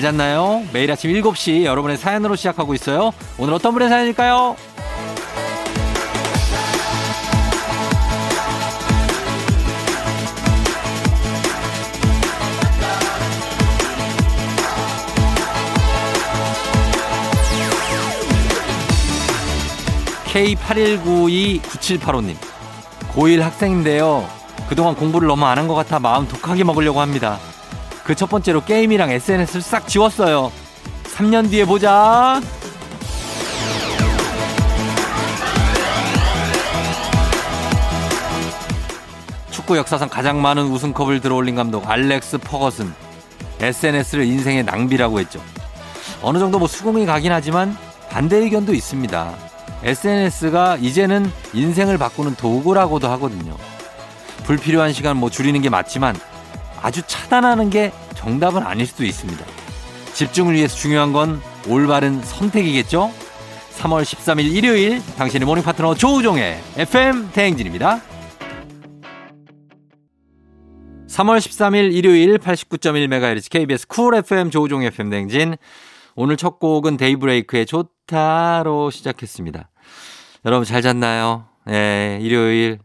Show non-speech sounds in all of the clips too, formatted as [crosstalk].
잘 잤나요? 매일 아침 7시 여러분의 사연으로 시작하고 있어요. 오늘 어떤 분의 사연일까요? K81929785님. 고1 학생인데요. 그동안 공부를 너무 안 한 것 같아 마음 독하게 먹으려고 합니다. 그 첫 번째로 게임이랑 SNS를 싹 지웠어요. 3년 뒤에 보자. 축구 역사상 가장 많은 우승컵을 들어올린 감독 알렉스 퍼거슨. SNS를 인생의 낭비라고 했죠. 어느 정도 뭐 수긍이 가긴 하지만 반대 의견도 있습니다. SNS가 이제는 인생을 바꾸는 도구라고도 하거든요. 불필요한 시간 뭐 줄이는 게 맞지만 아주 차단하는 게 정답은 아닐 수도 있습니다. 집중을 위해서 중요한 건 올바른 선택이겠죠? 3월 13일 일요일 당신의 morning 파트너 조우종의 FM 대행진입니다. 3월 13일 일요일 89.1MHz KBS 쿨 FM 조우종 FM 대행진 오늘 첫 곡은 데이브레이크의 좋다로 시작했습니다. 여러분 잘 잤나요? 예, 일요일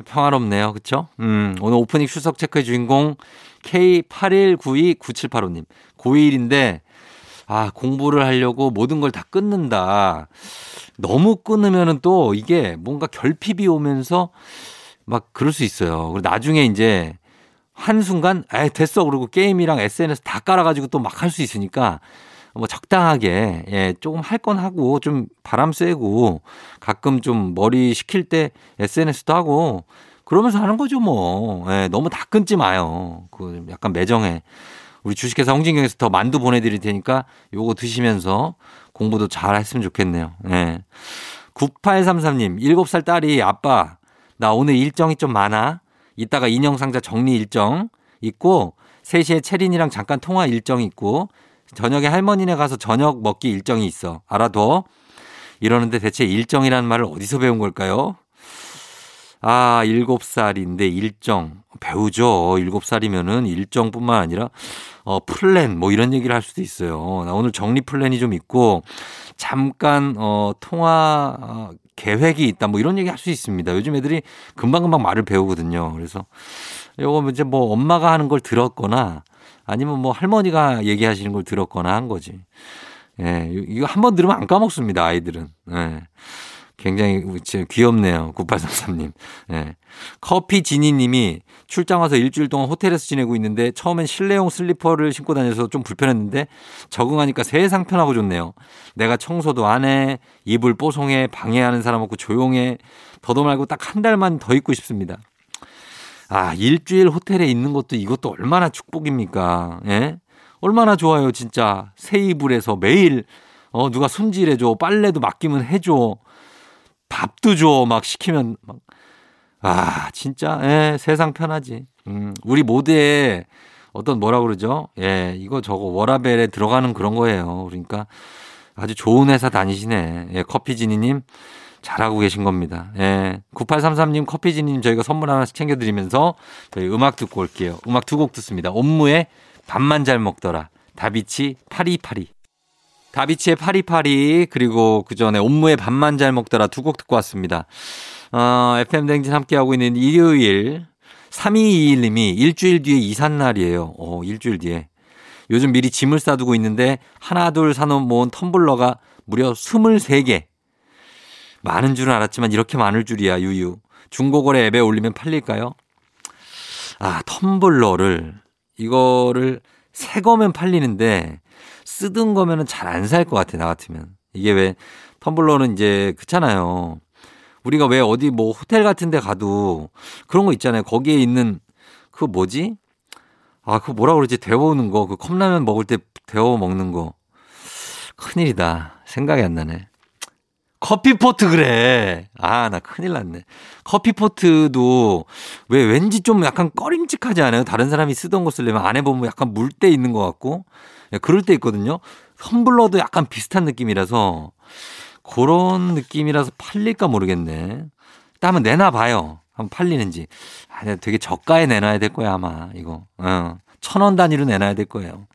좀 평화롭네요. 그쵸? 음, 오늘 오프닝 출석 체크의 주인공 K81929785님. 고1인데, 아, 공부를 하려고 모든 걸 다 끊는다. 너무 끊으면은 또 이게 뭔가 결핍이 오면서 막 그럴 수 있어요. 그리고 나중에 이제 한순간, 에 됐어. 그러고 게임이랑 SNS 다 깔아가지고 또 막 할 수 있으니까 뭐 적당하게 예 조금 할 건 하고 좀 바람 쐬고 가끔 좀 머리 식힐 때 SNS도 하고 그러면서 하는 거죠 뭐. 예, 너무 다 끊지 마요. 그 약간 매정해 우리 주식회사 홍진경에서 더 만두 보내드릴 테니까 요거 드시면서 공부도 잘 했으면 좋겠네요. 예. 9833님 7살 딸이 아빠 나 오늘 일정이 좀 많아. 이따가 인형 상자 정리 일정 있고 3시에 채린이랑 잠깐 통화 일정 있고 저녁에 할머니네 가서 저녁 먹기 일정이 있어. 알아둬. 이러는데 대체 일정이라는 말을 어디서 배운 걸까요? 아, 일곱 살인데 일정. 배우죠. 일곱 살이면은 일정뿐만 아니라, 어, 플랜, 뭐 이런 얘기를 할 수도 있어요. 나 오늘 정리 플랜이 좀 있고, 잠깐, 어, 통화, 어, 계획이 있다. 뭐 이런 얘기 할 수 있습니다. 요즘 애들이 금방금방 말을 배우거든요. 그래서, 요거 이제 뭐 엄마가 하는 걸 들었거나, 아니면 뭐 할머니가 얘기하시는 걸 들었거나 한 거지. 예, 이거 한 번 들으면 안 까먹습니다, 아이들은. 예. 굉장히 귀엽네요. 9833님. 예. 커피 지니 님이 출장 와서 일주일 동안 호텔에서 지내고 있는데 처음엔 실내용 슬리퍼를 신고 다녀서 좀 불편했는데 적응하니까 세상 편하고 좋네요. 내가 청소도 안 해, 이불 뽀송해, 방해하는 사람 없고 조용해. 더도 말고 딱 한 달만 더 있고 싶습니다. 아, 일주일 호텔에 있는 것도 이것도 얼마나 축복입니까? 예? 얼마나 좋아요, 진짜. 새 이불에서 매일, 어, 누가 손질해줘. 빨래도 맡기면 해줘. 밥도 줘. 막 시키면, 막. 아, 진짜, 예, 세상 편하지. 음, 우리 모두의 어떤 뭐라 그러죠? 예, 이거 저거 워라벨에 들어가는 그런 거예요. 그러니까 아주 좋은 회사 다니시네. 예, 커피지니님. 잘하고 계신 겁니다. 예. 9833님, 커피지님 저희가 선물 하나씩 챙겨드리면서 저희 음악 듣고 올게요. 음악 두 곡 듣습니다. 옴무의 밥만 잘 먹더라. 다비치 파리파리. 다비치의 파리파리 그리고 그 전에 옴무의 밥만 잘 먹더라 두 곡 듣고 왔습니다. 어, FM 댕진 함께하고 있는 일요일 3221님이 일주일 뒤에 이삿날이에요. 어, 일주일 뒤에. 요즘 미리 짐을 싸두고 있는데 하나 둘 사놓은 모은 텀블러가 무려 23개. 많은 줄은 알았지만 이렇게 많을 줄이야, 유유. 중고거래 앱에 올리면 팔릴까요? 아, 텀블러를, 이거를 새 거면 팔리는데 쓰던 거면은 잘 안 살 것 같아, 나 같으면. 이게 왜 텀블러는 이제 그렇잖아요. 우리가 왜 어디 뭐 호텔 같은 데 가도 그런 거 있잖아요. 거기에 있는 그 뭐지? 아, 그 뭐라 그러지? 데워오는 거. 그 컵라면 먹을 때 데워 먹는 거. 큰일이다. 생각이 안 나네. 커피포트 그래. 아, 나 큰일 났네. 커피포트도 왜 왠지 좀 약간 꺼림직하지 않아요? 다른 사람이 쓰던 거 쓰려면 안에 보면 약간 물 때 있는 것 같고. 예, 그럴 때 있거든요. 텀블러도 약간 비슷한 느낌이라서 그런 느낌이라서 팔릴까 모르겠네. 일단 한번 내놔봐요. 한번 팔리는지. 아, 되게 저가에 내놔야 될 거야, 아마, 이거. 어. 천원 단위로 내놔야 될 거예요.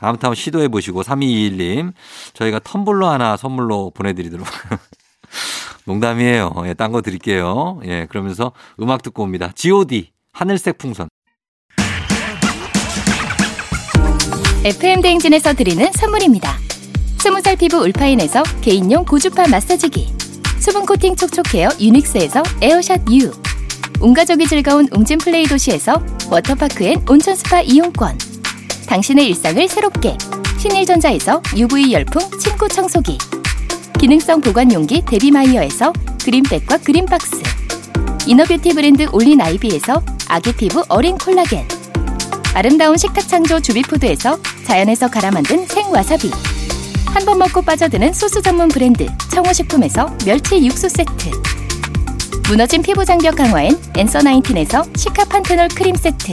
아무튼 한번 시도해 보시고 3221님 저희가 텀블러 하나 선물로 보내드리도록 [laughs] 농담이에요. 예, 딴 거 드릴게요. 예, 그러면서 음악 듣고 옵니다. G.O.D. 하늘색 풍선. FM 대행진에서 드리는 선물입니다. 스무살 피부 울파인에서 개인용 고주파 마사지기 수분 코팅 촉촉헤어 유닉스에서 에어샷 U 온가족이 즐거운 웅진 플레이 도시에서 워터파크 and 온천 스파 이용권 당신의 일상을 새롭게. 신일전자에서 UV 열풍 침구 청소기. 기능성 보관용기 데비마이어에서 그린백과 그린박스. inner beauty 브랜드 올린 아이비에서 아기 피부 어린 콜라겐. 아름다운 식탁 창조 주비푸드에서 자연에서 갈아 만든 생와사비. 한 번 먹고 빠져드는 소스 전문 브랜드 청호식품에서 멸치 육수 세트. 무너진 피부 장벽 강화엔 엔서 나인틴에서 시카 판테놀 크림 세트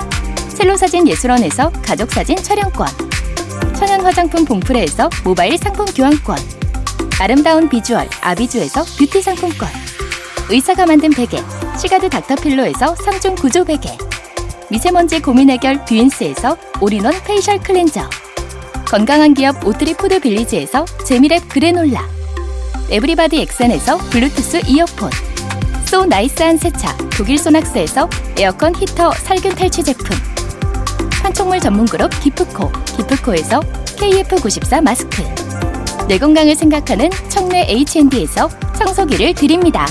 첼로사진 예술원에서 가족사진 촬영권 천연 화장품 봉프레에서 모바일 상품 교환권 아름다운 비주얼 아비주에서 뷰티 상품권 의사가 만든 베개 시가드 닥터필로에서 3중 구조 베개 미세먼지 고민 해결 뷰인스에서 all-in-one facial cleanser 건강한 기업 오트리 푸드 빌리지에서 재미랩 그래놀라 everybody 엑센에서 블루투스 이어폰 so nice한 세차 독일 소낙스에서 에어컨 히터 살균 탈취 제품 판촉물 전문 그룹 기프코 기프코에서 KF94 마스크 내 건강을 생각하는 청내 H&D에서 청소기를 드립니다.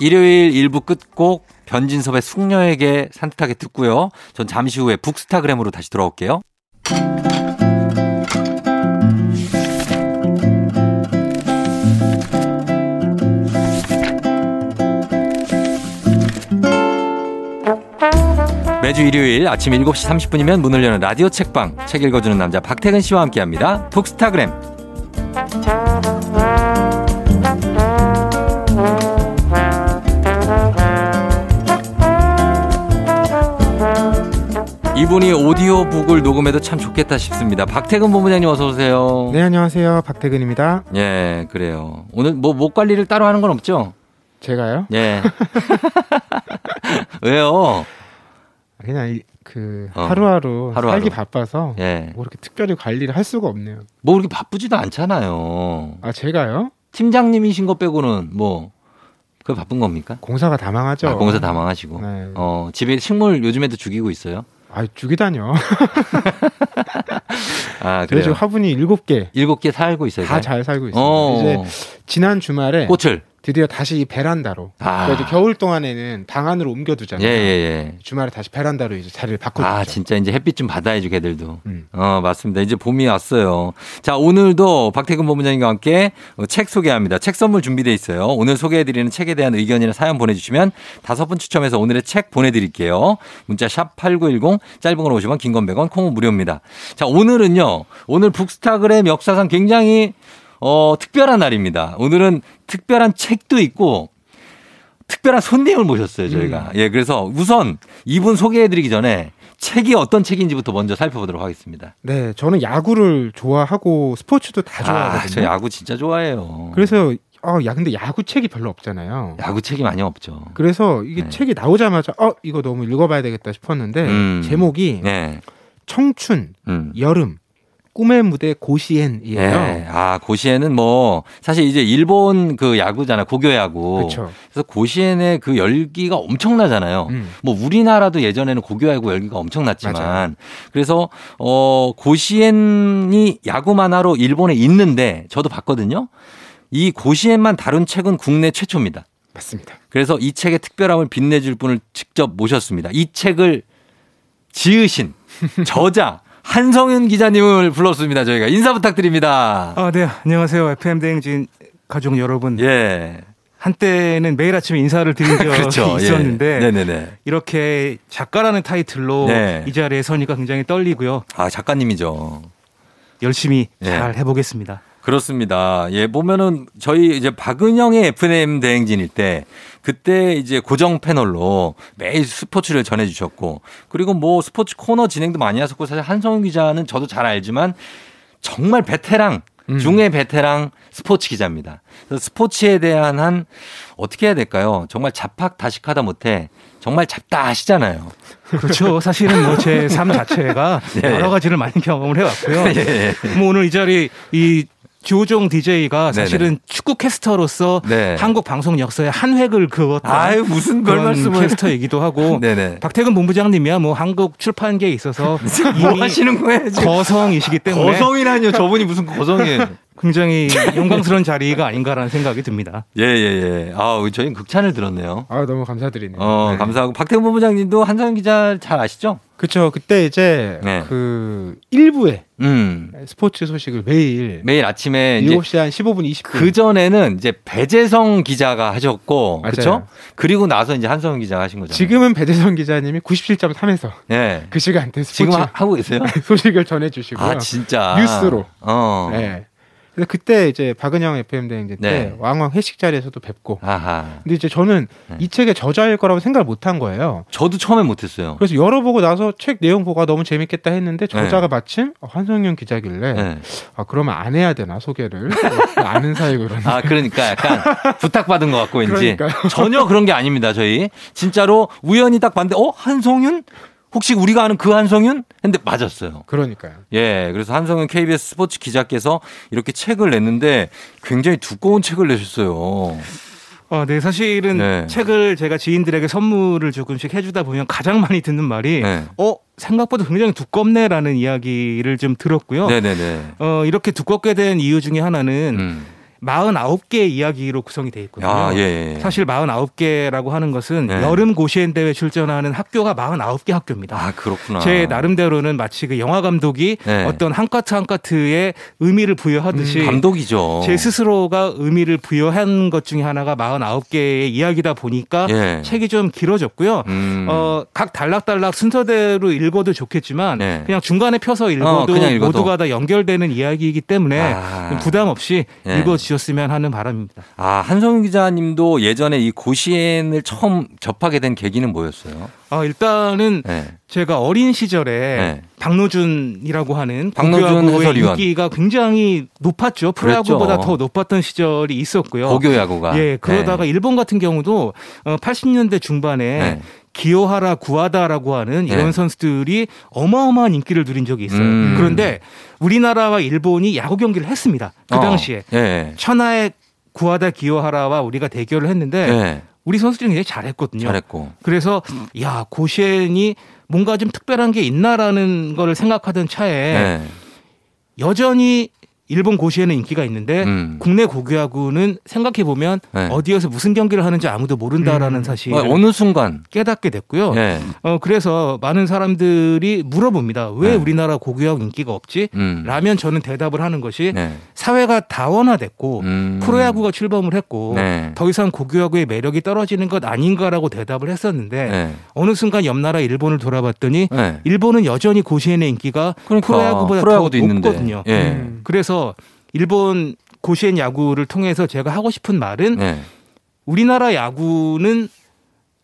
일요일 일부 끝곡 변진섭의 숙녀에게 산뜻하게 듣고요. 전 잠시 후에 북스타그램으로 다시 돌아올게요. 매주 일요일 아침 7시 30분이면 문을 여는 라디오 책방 책 읽어주는 남자 박태근 씨와 함께합니다. 북스타그램 이분이 오디오북을 녹음해도 참 좋겠다 싶습니다. 박태근 본부장님 어서 오세요. 네, 안녕하세요. 박태근입니다. 예, 그래요. 오늘 뭐 목 관리를 따로 하는 건 없죠? 제가요? 예. [laughs] [laughs] 왜요? 그냥 이- 그 어, 하루하루, 하루하루. 살기 바빠서 예. 뭐 이렇게 특별히 관리를 할 수가 없네요. 뭐 그렇게 바쁘지도 않잖아요. 아, 제가요? 팀장님이신 것 빼고는 뭐, 그 바쁜 겁니까? 공사가 다 망하죠. 아, 공사 다 망하시고. 네. 어, 집에 식물 요즘에도 죽이고 있어요? 아, 죽이다뇨. [laughs] 아, 그래요. 화분이 일곱 개. 일곱 개 살고 있어요. 다 잘 살고. 어. 이제 지난 주말에 꽃을. 드디어 다시 이 베란다로. 아. 그러니까 이제 겨울 동안에는 방 안으로 예, 옮겨두잖아요. 예, 예. 주말에 다시 베란다로 이제 자리를 바꿔주죠. 아, 진짜 이제 햇빛 좀 받아야죠, 걔들도. 음. 어, 맞습니다. 이제 봄이 왔어요. 자, 오늘도 박태근 본부장님과 함께 어, 책 소개합니다. 책 선물 준비되어 있어요. 오늘 소개해드리는 책에 대한 의견이나 사연 보내주시면 다섯 분 추첨해서 오늘의 책 보내드릴게요. 문자 샵 8910, 짧은 걸 50원, 긴건 100원, 콩은 무료입니다. 자, 오늘은요, 오늘 북스타그램 역사상 굉장히 어, 특별한 날입니다. 오늘은 특별한 책도 있고, 특별한 손님을 모셨어요, 저희가. 예, 그래서 우선 이분 소개해드리기 전에 책이 어떤 책인지부터 먼저 살펴보도록 하겠습니다. 네, 저는 야구를 좋아하고 스포츠도 다 아, 좋아하거든요. 저 야구 진짜 좋아해요. 그래서 어, 야 근데 야구 책이 별로 없잖아요. 야구 책이 많이 없죠. 그래서 이게 네. 책이 나오자마자 어 이거 너무 읽어봐야 되겠다 싶었는데 음. 제목이 네. 청춘, 음. 여름, 꿈의 무대 고시엔이에요. 예. 아, 고시에는 뭐, 사실 이제 일본 그 야구잖아, 고교 야구. 그렇죠. 그래서 고시엔의 그 열기가 엄청나잖아요. 음. 뭐 우리나라도 예전에는 고교 야구 열기가 엄청났지만 맞아요. 그래서 어 고시엔이 야구 만화로 일본에 있는데 저도 봤거든요. 이 고시엔만 다룬 책은 국내 최초입니다. 맞습니다. 그래서 이 책의 특별함을 빛내줄 분을 직접 모셨습니다. 이 책을 지으신 [laughs] 저자 한성윤 기자님을 불렀습니다. 저희가 인사 부탁드립니다. 아, 네. 안녕하세요. FM 대행진 가족 여러분 예. 한때는 매일 아침에 인사를 드린 적이 [laughs] 그렇죠. 예. 있었는데 네네네. 이렇게 작가라는 타이틀로 네. 이 자리에 서니까 굉장히 떨리고요. 아, 작가님이죠. 열심히 예. 잘 해보겠습니다. 그렇습니다. 예, 보면은 저희 이제 박은영의 FM 대행진일 때 그때 이제 고정 패널로 매일 스포츠를 전해 주셨고 그리고 뭐 스포츠 코너 진행도 많이 하셨고 사실 한성훈 기자는 저도 잘 알지만 정말 베테랑 음. 중의 베테랑 스포츠 기자입니다. 스포츠에 대한 한 어떻게 해야 될까요? 정말 잡학 다식하다 못해 정말 잡다 하시잖아요. 그렇죠. 사실은 뭐 제 삶 자체가 예. [laughs] 여러 가지를 많이 경험을 해왔고요. [laughs] 예. 뭐 오늘 이 자리 이 조종 DJ가 사실은 축구 캐스터로서 네. 한국 방송 역사에 한 획을 그었던 아유 무슨 별 그런 말씀을 캐스터이기도 하고 [laughs] 네네. 박태근 본부장님이야 뭐 한국 출판계에 있어서 [laughs] 뭐 하시는 거예요? 지금? 거성이시기 때문에 거성이라뇨. 저분이 무슨 거성이에요? 굉장히 영광스러운 자리가 아닌가라는 생각이 듭니다. 예, 예, 예. 아, 저희는 극찬을 들었네요. 아 너무 감사드리네요. 어, 네. 감사하고. 박태훈 본부장님도 한성현 기자 잘 아시죠? 그쵸. 그때 이제 네. 그 일부에 음. 스포츠 소식을 매일 매일 아침에 이제 7시 한 15분 20분 그 전에는 이제 배재성 기자가 하셨고. 그렇죠? 그리고 나서 이제 한성현 기자가 하신 거잖아요. 지금은 배재성 기자님이 97.3에서 예. 그 시간대 지금 스포츠 하- 하고 계세요? [laughs] 소식을 전해 주시고요. 아, 진짜. 뉴스로. 어. 네. 그래서 그때 이제 박은영 FM 대행진 때 네. 왕왕 회식 자리에서도 뵙고. 아하. 근데 이제 저는 네. 이 책의 저자일 거라고 생각을 못 한 거예요. 저도 처음에 못했어요. 그래서 열어보고 나서 책 내용 보고 너무 재밌겠다 했는데 저자가 마침 한성윤 기자길래 네. 아 그러면 안 해야 되나 소개를 [laughs] 아는 사이고 그러는데 아, 그러니까 약간 [laughs] 부탁받은 것 같고, 왠지. 전혀 그런 게 아닙니다, 저희. 진짜로 우연히 딱 봤는데, 어? 한성윤? 혹시 우리가 아는 그 한성윤? 했는데 맞았어요. 그러니까요. 예, 그래서 한성윤 KBS 스포츠 기자께서 이렇게 책을 냈는데 굉장히 두꺼운 책을 내셨어요. 어, 네, 사실은 네. 책을 제가 지인들에게 선물을 조금씩 해주다 보면 가장 많이 듣는 말이 네. 어 생각보다 굉장히 두껍네라는 이야기를 좀 들었고요. 네네네. 어, 이렇게 두껍게 된 이유 중에 하나는 음. 49 개의 이야기로 구성이 돼 있거든요. 아, 예, 예. 사실 49개라고 하는 것은 네. 여름 고시엔 대회 출전하는 학교가 49개 학교입니다. 아, 그렇구나. 제 나름대로는 마치 그 영화 감독이 네. 어떤 한 카트 한 카트에 의미를 부여하듯이 음, 감독이죠. 제 스스로가 의미를 부여한 것 중에 하나가 49개의 이야기다 보니까 예. 책이 좀 길어졌고요. 음. 어, 각 단락단락 순서대로 읽어도 좋겠지만 네. 그냥 중간에 펴서 읽어도, 그냥 읽어도. 모두가 다 연결되는 이야기이기 때문에 아. 좀 부담 없이 예. 읽어 주 셨으면 하는 바람입니다. 아, 한성윤 기자님도 예전에 이 고시엔을 처음 접하게 된 계기는 뭐였어요? 어, 일단은 네. 제가 어린 시절에 네. 박노준이라고 하는 박노준 해설위원. 인기가 굉장히 높았죠. 프로야구보다. 더 높았던 시절이 있었고요. 고교 야구가. 예, 그러다가 네. 일본 같은 경우도 어, 80년대 중반에 네. 기요하라 구하다라고 하는 이런 네. 선수들이 어마어마한 인기를 누린 적이 있어요. 음. 그런데 우리나라와 일본이 야구 경기를 했습니다. 그 어. 당시에 예. 천하의 구하다 기요하라와 우리가 대결을 했는데 예. 우리 선수들이 굉장히 잘했거든요. 잘했고. 그래서 야 고시엔이 뭔가 좀 특별한 게 있나라는 걸 생각하던 차에 예. 여전히 일본 고시에는 인기가 있는데 음. 국내 고교야구는 생각해 보면 네. 어디에서 무슨 경기를 하는지 아무도 모른다라는 음. 사실을 어, 어느 순간. 깨닫게 됐고요. 예. 어 그래서 많은 사람들이 물어봅니다. 왜 네. 우리나라 고교야구 인기가 없지? 음. 라면 저는 대답을 하는 것이 네. 사회가 다원화됐고 음. 프로야구가 출범을 했고 네. 더 이상 고교야구의 매력이 떨어지는 것 아닌가라고 대답을 했었는데 네. 어느 순간 옆 나라 일본을 돌아봤더니 네. 일본은 여전히 고시엔의 인기가 그러니까 프로야구보다 프로야구도 더 있는데. 높거든요. 예. 음. 그래서 일본 고시엔 야구를 통해서 제가 하고 싶은 말은 네. 우리나라 야구는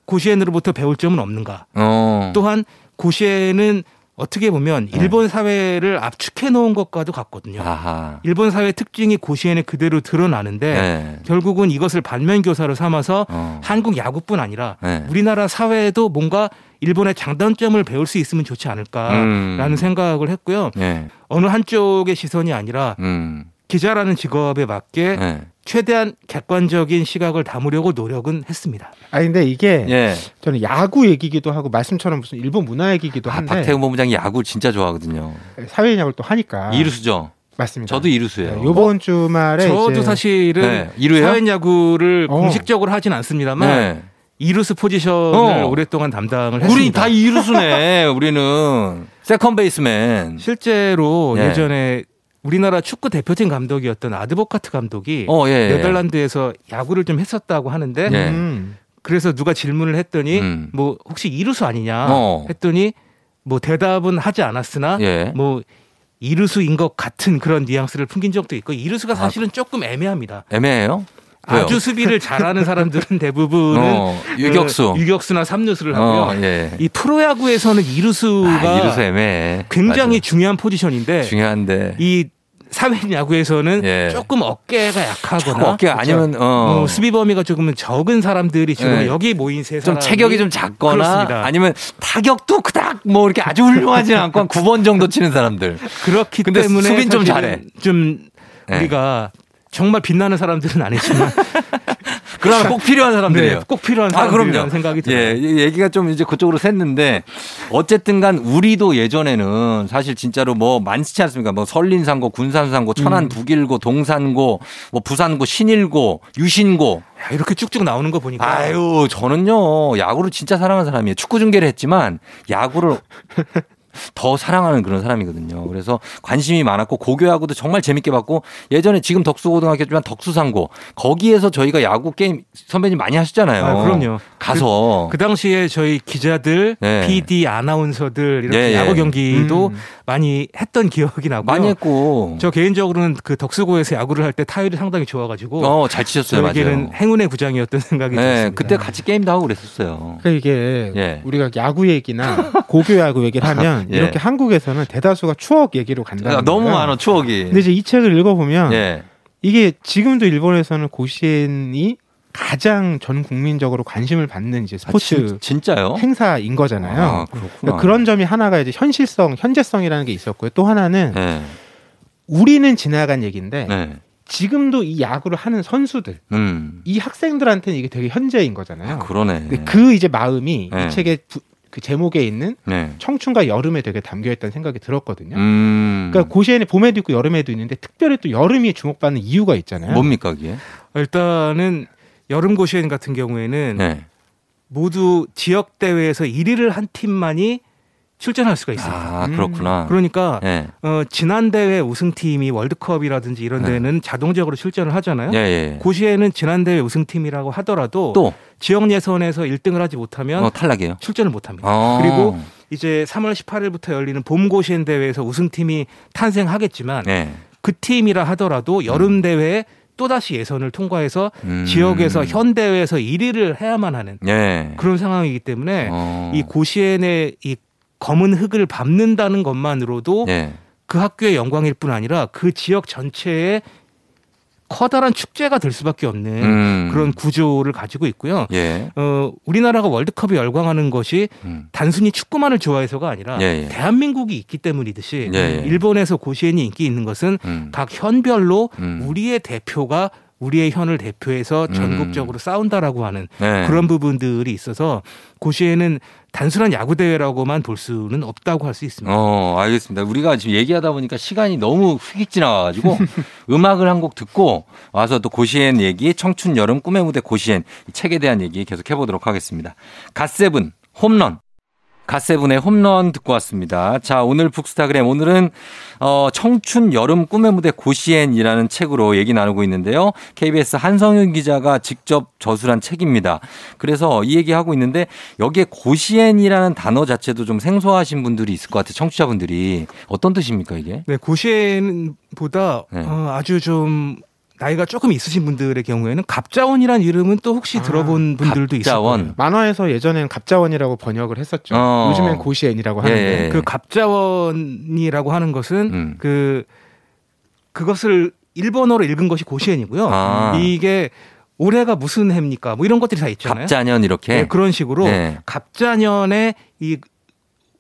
고시엔으로부터 배울 점은 없는가? 어. 또한 고시엔은 어떻게 보면 네. 일본 사회를 압축해 놓은 것과도 같거든요. 아하. 일본 사회 특징이 고시엔에 그대로 드러나는데 네. 결국은 이것을 반면 교사로 삼아서 어. 한국 야구뿐 아니라 네. 우리나라 사회에도 뭔가 일본의 장단점을 배울 수 있으면 좋지 않을까라는 음. 생각을 했고요. 예. 어느 한쪽의 시선이 아니라 음. 기자라는 직업에 맞게 예. 최대한 객관적인 시각을 담으려고 노력은 했습니다. 아 근데 이게 예. 저는 야구 얘기기도 하고 말씀처럼 무슨 일본 문화 얘기기도 아, 한데 박태웅 본부장이 야구 진짜 좋아하거든요. 사회 야구를 또 하니까 이루수죠. 맞습니다. 저도 이루수예요. 네, 요번 주말에 저도 사실은 네, 이루예요? 사회 야구를 어. 공식적으로 하진 않습니다만 네. 이루수 포지션을 어. 오랫동안 담당을 했습니다. 우리 다 이루수네. 우리는 [laughs] second baseman. 실제로 네. 예전에 우리나라 축구 대표팀 감독이었던 아드보카트 감독이 어, 예. 예. 네덜란드에서 야구를 좀 했었다고 하는데 예. 음. 그래서 누가 질문을 했더니 음. 뭐 혹시 이루수 아니냐 어. 했더니 뭐 대답은 하지 않았으나 예. 뭐 이루수인 것 같은 그런 뉘앙스를 풍긴 적도 있고 이루수가 사실은 조금 애매합니다. 애매해요? 아, 왜요? 아주 수비를 잘하는 사람들은 [laughs] 대부분은 어, 유격수. 그 유격수나 삼루수를 하고요. 어, 예. 이 프로야구에서는 이루수가 아, 이루수 애매해. 굉장히 맞아. 중요한 포지션인데 중요한데. 이 사회인 야구에서는 예. 조금 어깨가 약하거나 조금 어깨가 아니면 어. 뭐 수비 범위가 조금 적은 사람들이 지금 예. 여기 모인 세좀 사람이 체격이 좀 작거나 그렇습니다. 아니면 타격도 그닥 뭐 이렇게 아주 훌륭하지 않고 한 9번 정도 치는 사람들. 그렇기 때문에 수비는 좀 잘해. 좀 예. 우리가 정말 빛나는 사람들은 아니지만 [laughs] 그러면 꼭 필요한 사람들이에요. 네, 꼭 필요한 아, 사람들이라는 그럼요. 생각이 들어요. 예, 이 얘기가 좀 이제 그쪽으로 샜는데 어쨌든 간 우리도 예전에는 사실 진짜로 뭐 많지 않습니까? 뭐 설린산고, 군산산고, 천안 북일고, 동산고, 뭐 부산고, 신일고, 유신고. 야, 이렇게 쭉쭉 나오는 거 보니까 아유, 저는요, 야구를 진짜 사랑하는 사람이에요. 축구 중계를 했지만 야구를 [laughs] 더 사랑하는 그런 사람이거든요. 그래서 관심이 많았고 고교야구도 정말 재밌게 봤고 예전에 지금 덕수고등학교지만 덕수상고 거기에서 저희가 야구 게임 선배님 많이 하셨잖아요. 아, 그럼요. 가서 그 당시에 저희 기자들, 네. PD 아나운서들 이렇게 예, 예. 야구 경기도 음. 많이 했던 기억이 나고요. 많이 했고 저 개인적으로는 그 덕수고에서 야구를 할 때 타율이 상당히 좋아가지고 어, 잘 치셨어요. 저에게는 맞아요. 행운의 구장이었던 생각이 네, 들었습니다. 그때 같이 게임도 하고 그랬었어요. 그러니까 이게 예. 우리가 야구 얘기나 [laughs] 고교 야구 얘기를 하면 예. 이렇게 한국에서는 대다수가 추억 얘기로 간다. 아, 너무 많아 추억이. 근데 이제 이 책을 읽어보면 예. 이게 지금도 일본에서는 고시엔이 가장 전 국민적으로 관심을 받는 이제 아, 스포츠 진, 진짜요? 행사인 거잖아요. 아. 그러니까 그런 점이 하나가 이제 현실성, 현재성이라는 게 있었고요. 또 하나는 네. 우리는 지나간 얘기인데 네. 지금도 이 야구를 하는 선수들, 음. 이 학생들한테는 이게 되게 현재인 거잖아요. 아, 그러네. 그 이제 마음이 네. 이 책의 부- 그 제목에 있는 네. 청춘과 여름에 되게 담겨 있다는 생각이 들었거든요. 음. 그러니까 고시에는 봄에도 있고 여름에도 있는데 특별히 또 여름이 주목받는 이유가 있잖아요. 뭡니까 그게? 일단은 여름 고시엔 같은 경우에는 네. 모두 지역 대회에서 1위를 한 팀만이 출전할 수가 있습니다. 아, 음. 그렇구나. 그러니까 예. 어, 지난 대회 우승팀이 월드컵이라든지 이런 네. 데는 자동적으로 출전을 하잖아요. 예, 예. 고시에는 지난 대회 우승팀이라고 하더라도 또 지역 예선에서 1등을 하지 못하면 어, 탈락이에요. 출전을 못 합니다. 어. 그리고 이제 3월 18일부터 열리는 봄 고시엔 대회에서 우승팀이 탄생하겠지만 네. 그 팀이라 하더라도 여름 대회에 또다시 예선을 통과해서 음. 지역에서 현 대회에서 1위를 해야만 하는 예. 그런 상황이기 때문에 어. 이 고시엔의 이 검은 흙을 밟는다는 것만으로도 예. 그 학교의 영광일 뿐 아니라 그 지역 전체의 커다란 축제가 될 수밖에 없는 음. 그런 구조를 가지고 있고요. 예. 어, 우리나라가 월드컵에 열광하는 것이 음. 단순히 축구만을 좋아해서가 아니라 예, 예. 대한민국이 있기 때문이듯이 예, 예. 일본에서 고시엔이 인기 있는 것은 음. 각 현별로 음. 우리의 대표가 우리의 현을 대표해서 음. 전국적으로 싸운다라고 하는 네. 그런 부분들이 있어서 고시에는 단순한 야구 대회라고만 볼 수는 없다고 할 수 있습니다. 어, 알겠습니다. 우리가 지금 얘기하다 보니까 시간이 너무 휙 지나가가지고 [laughs] 음악을 한 곡 듣고 와서 또 고시엔 얘기, 청춘 여름 꿈의 무대 고시엔 이 책에 대한 얘기 계속 해보도록 하겠습니다. 갓세븐 홈런. 갓세븐의 홈런 듣고 왔습니다. 자, 오늘 북스타그램 오늘은 어, 청춘 여름 꿈의 무대 고시엔이라는 책으로 얘기 나누고 있는데요. KBS 한성윤 기자가 직접 저술한 책입니다. 그래서 이 얘기 하고 있는데 여기에 고시엔이라는 단어 자체도 좀 생소하신 분들이 있을 것 같아요. 청취자분들이 어떤 뜻입니까 이게? 네, 고시엔보다 네. 어, 아주 좀 나이가 조금 있으신 분들의 경우에는 갑자원이라는 이름은 또 혹시 아, 들어본 분들도 갑자원. 거예요. 만화에서 예전엔 갑자원이라고 번역을 했었죠. 어. 요즘엔 고시엔이라고 하는데 예, 예. 그 갑자원이라고 하는 것은 음. 그 그것을 일본어로 읽은 것이 고시엔이고요. 아. 이게 올해가 무슨 해입니까? 뭐 이런 것들이 다 있잖아요. 갑자년 이렇게 네, 그런 식으로 네. 갑자년에 이,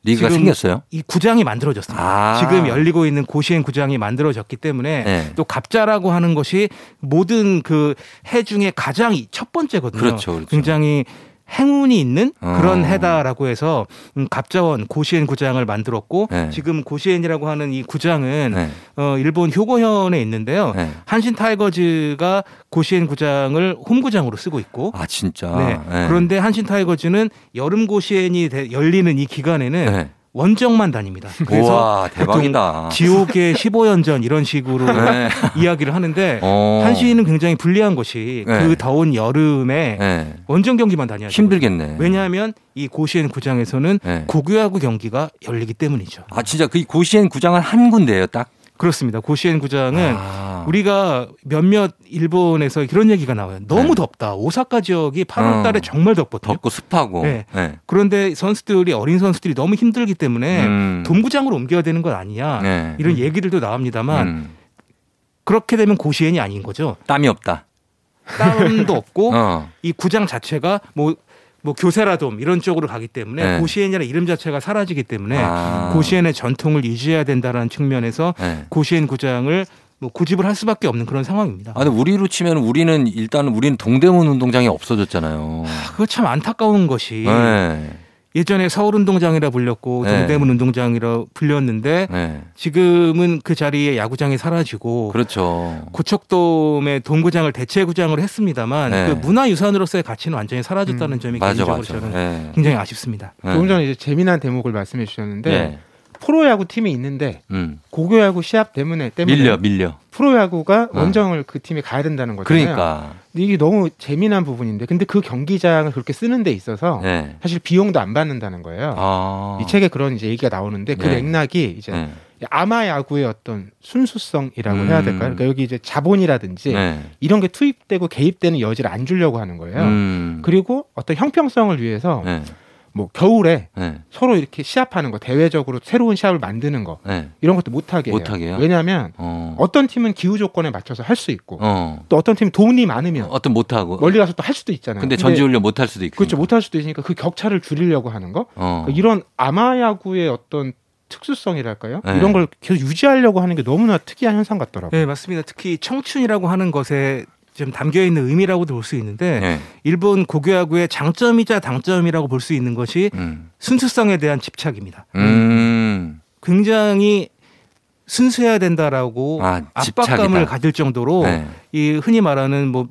리그가 생겼어요. 이 구장이 만들어졌습니다. 아. 지금 열리고 있는 고시엔 구장이 만들어졌기 때문에 네. 또 갑자라고 하는 것이 모든 그 해 중에 가장 이- 첫 번째거든요. 그렇죠, 그렇죠. 굉장히 행운이 있는 그런 어. 해다라고 해서 음, 갑자원 고시엔 구장을 만들었고 네. 지금 고시엔이라고 하는 이 구장은 네. 어, 일본 효고현에 있는데요. 네. 한신 타이거즈가 고시엔 구장을 홈구장으로 쓰고 있고 아 진짜. 네. 네. 그런데 한신 타이거즈는 여름 고시엔이 대- 열리는 이 기간에는 네. 원정만 다닙니다. 그래서 우와, 대박이다. 지옥의 [laughs] 15연전 이런 식으로 네. 이야기를 하는데 어. 한시는 굉장히 불리한 것이 네. 그 더운 여름에 네. 원정 경기만 다녀야. 힘들겠네. 왜냐하면 이 고시엔 구장에서는 네. 고교야구 경기가 열리기 때문이죠. 아, 진짜 그 고시엔 구장은 한 군데예요, 딱? 그렇습니다. 고시엔 구장은 아. 우리가 몇몇 일본에서 그런 얘기가 나와요. 너무 네. 덥다. 오사카 지역이 8월 달에 어. 정말 덥거든요. 덥고 습하고. 네. 네. 그런데 선수들이 어린 선수들이 너무 힘들기 때문에 음. 동구장으로 옮겨야 되는 건 아니냐. 네. 이런 얘기들도 나옵니다만 음. 그렇게 되면 고시엔이 아닌 거죠. 땀이 없다. 땀도 없고 [laughs] 어. 이 구장 자체가 뭐, 뭐 교세라돔 이런 쪽으로 가기 때문에 네. 고시엔이라는 이름 자체가 사라지기 때문에 아. 고시엔의 전통을 유지해야 된다는 측면에서 네. 고시엔 구장을 뭐 구집을 할 수밖에 없는 그런 상황입니다. 아, 근데 우리로 치면 우리는 일단 우리는 동대문 운동장이 없어졌잖아요. 그거 참 안타까운 것이 네. 예전에 서울 운동장이라 불렸고 네. 동대문 운동장이라 불렸는데 네. 지금은 그 자리에 야구장이 사라지고 그렇죠. 고척돔의 동구장을 대체 구장으로 했습니다만 네. 그 문화유산으로서의 가치는 완전히 사라졌다는 음. 점이 맞아, 개인적으로 맞아. 저는 네. 굉장히 아쉽습니다. 네. 조금 전에 이제 재미난 대목을 말씀해 주셨는데 네. 프로야구 팀이 있는데 음. 고교야구 시합 때문에 때문에 밀려, 밀려. 프로야구가 어. 원정을 그 팀이 가야 된다는 거잖아요. 그러니까. 이게 너무 재미난 부분인데 근데 그 경기장을 그렇게 쓰는 데 있어서 네. 사실 비용도 안 받는다는 거예요. 아. 이 책에 그런 이제 얘기가 나오는데 그 네. 맥락이 이제 네. 아마 야구의 어떤 순수성이라고 음. 해야 될까요? 그러니까 여기 이제 자본이라든지 네. 이런 게 투입되고 개입되는 여지를 안 주려고 하는 거예요. 음. 그리고 어떤 형평성을 위해서 네. 뭐 겨울에 네. 서로 이렇게 시합하는 거 대외적으로 새로운 시합을 만드는 거 네. 이런 것도 못하게 해요. 못하게 해요? 왜냐하면 어. 어떤 팀은 기후 조건에 맞춰서 할 수 있고 어. 또 어떤 팀은 돈이 많으면 어 떤 못하고. 멀리 가서 또 할 수도 있잖아요. 근데 전지훈련 못할 수도 있고. 그렇죠 못할 수도 있으니까 그 격차를 줄이려고 하는 거 어. 그러니까 이런 아마야구의 어떤 특수성이랄까요? 네. 이런 걸 계속 유지하려고 하는 게 너무나 특이한 현상 같더라고요. 네, 맞습니다. 특히 청춘이라고 하는 것에 좀 담겨 있는 의미라고도 볼 수 있는데 네. 일본 고교야구의 장점이자 단점이라고 볼 수 있는 것이 음. 순수성에 대한 집착입니다. 음. 굉장히 순수해야 된다라고 아, 압박감을. 가질 정도로 네. 이 흔히 말하는 뭐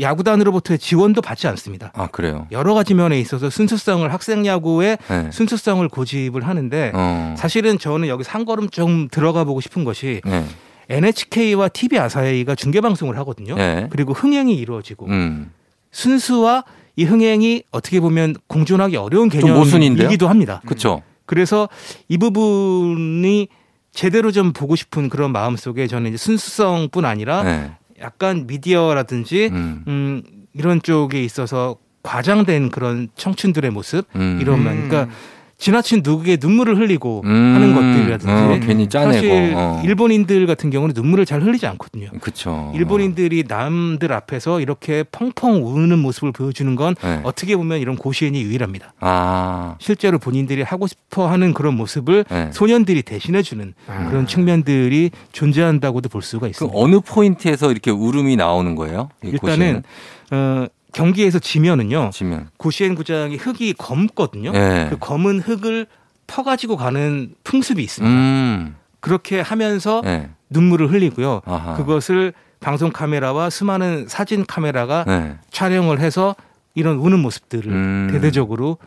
야구단으로부터의 지원도 받지 않습니다. 아, 그래요. 여러 가지 면에 있어서 순수성을 학생 야구의 네. 순수성을 고집을 하는데 어. 사실은 저는 여기서 한 걸음 좀 들어가 보고 싶은 것이 네. NHK와 TV 아사히가 중계 방송을 하거든요. 네. 그리고 흥행이 이루어지고 음. 순수와 이 흥행이 어떻게 보면 공존하기 어려운? 개념이기도 합니다. 그쵸. 그래서 이 부분이 제대로 좀 보고 싶은 그런 마음 속에 저는 이제 순수성뿐 아니라 네. 약간 미디어라든지 음. 음, 이런 쪽에 있어서 과장된 그런 청춘들의 모습 음. 이런 면 음. 그러니까 지나친 누구의 눈물을 흘리고 음. 하는 것들이라든지 어, 괜히 짜내고. 사실 어. 일본인들 같은 경우는 눈물을 잘 흘리지 않거든요. 그쵸. 일본인들이 남들 앞에서 이렇게 펑펑 우는 모습을 보여주는 건 네. 어떻게 보면 이런 고시엔이 유일합니다. 아. 실제로 본인들이 하고 싶어 하는 그런 모습을 네. 소년들이 대신해주는 아. 그런 측면들이 존재한다고도 볼 수가 그 있습니다. 어느 포인트에서 이렇게 울음이 나오는 거예요? 이 일단은 어, 경기에서 지면은요? 지면. 고시엔 구장이 흙이 검거든요. 네. 그 검은 흙을 퍼가지고 가는 풍습이 있습니다. 음. 그렇게 하면서 네. 눈물을 흘리고요. 아하. 그것을 방송 카메라와 수많은 사진 카메라가 네. 촬영을 해서 이런 우는 모습들을 음. 대대적으로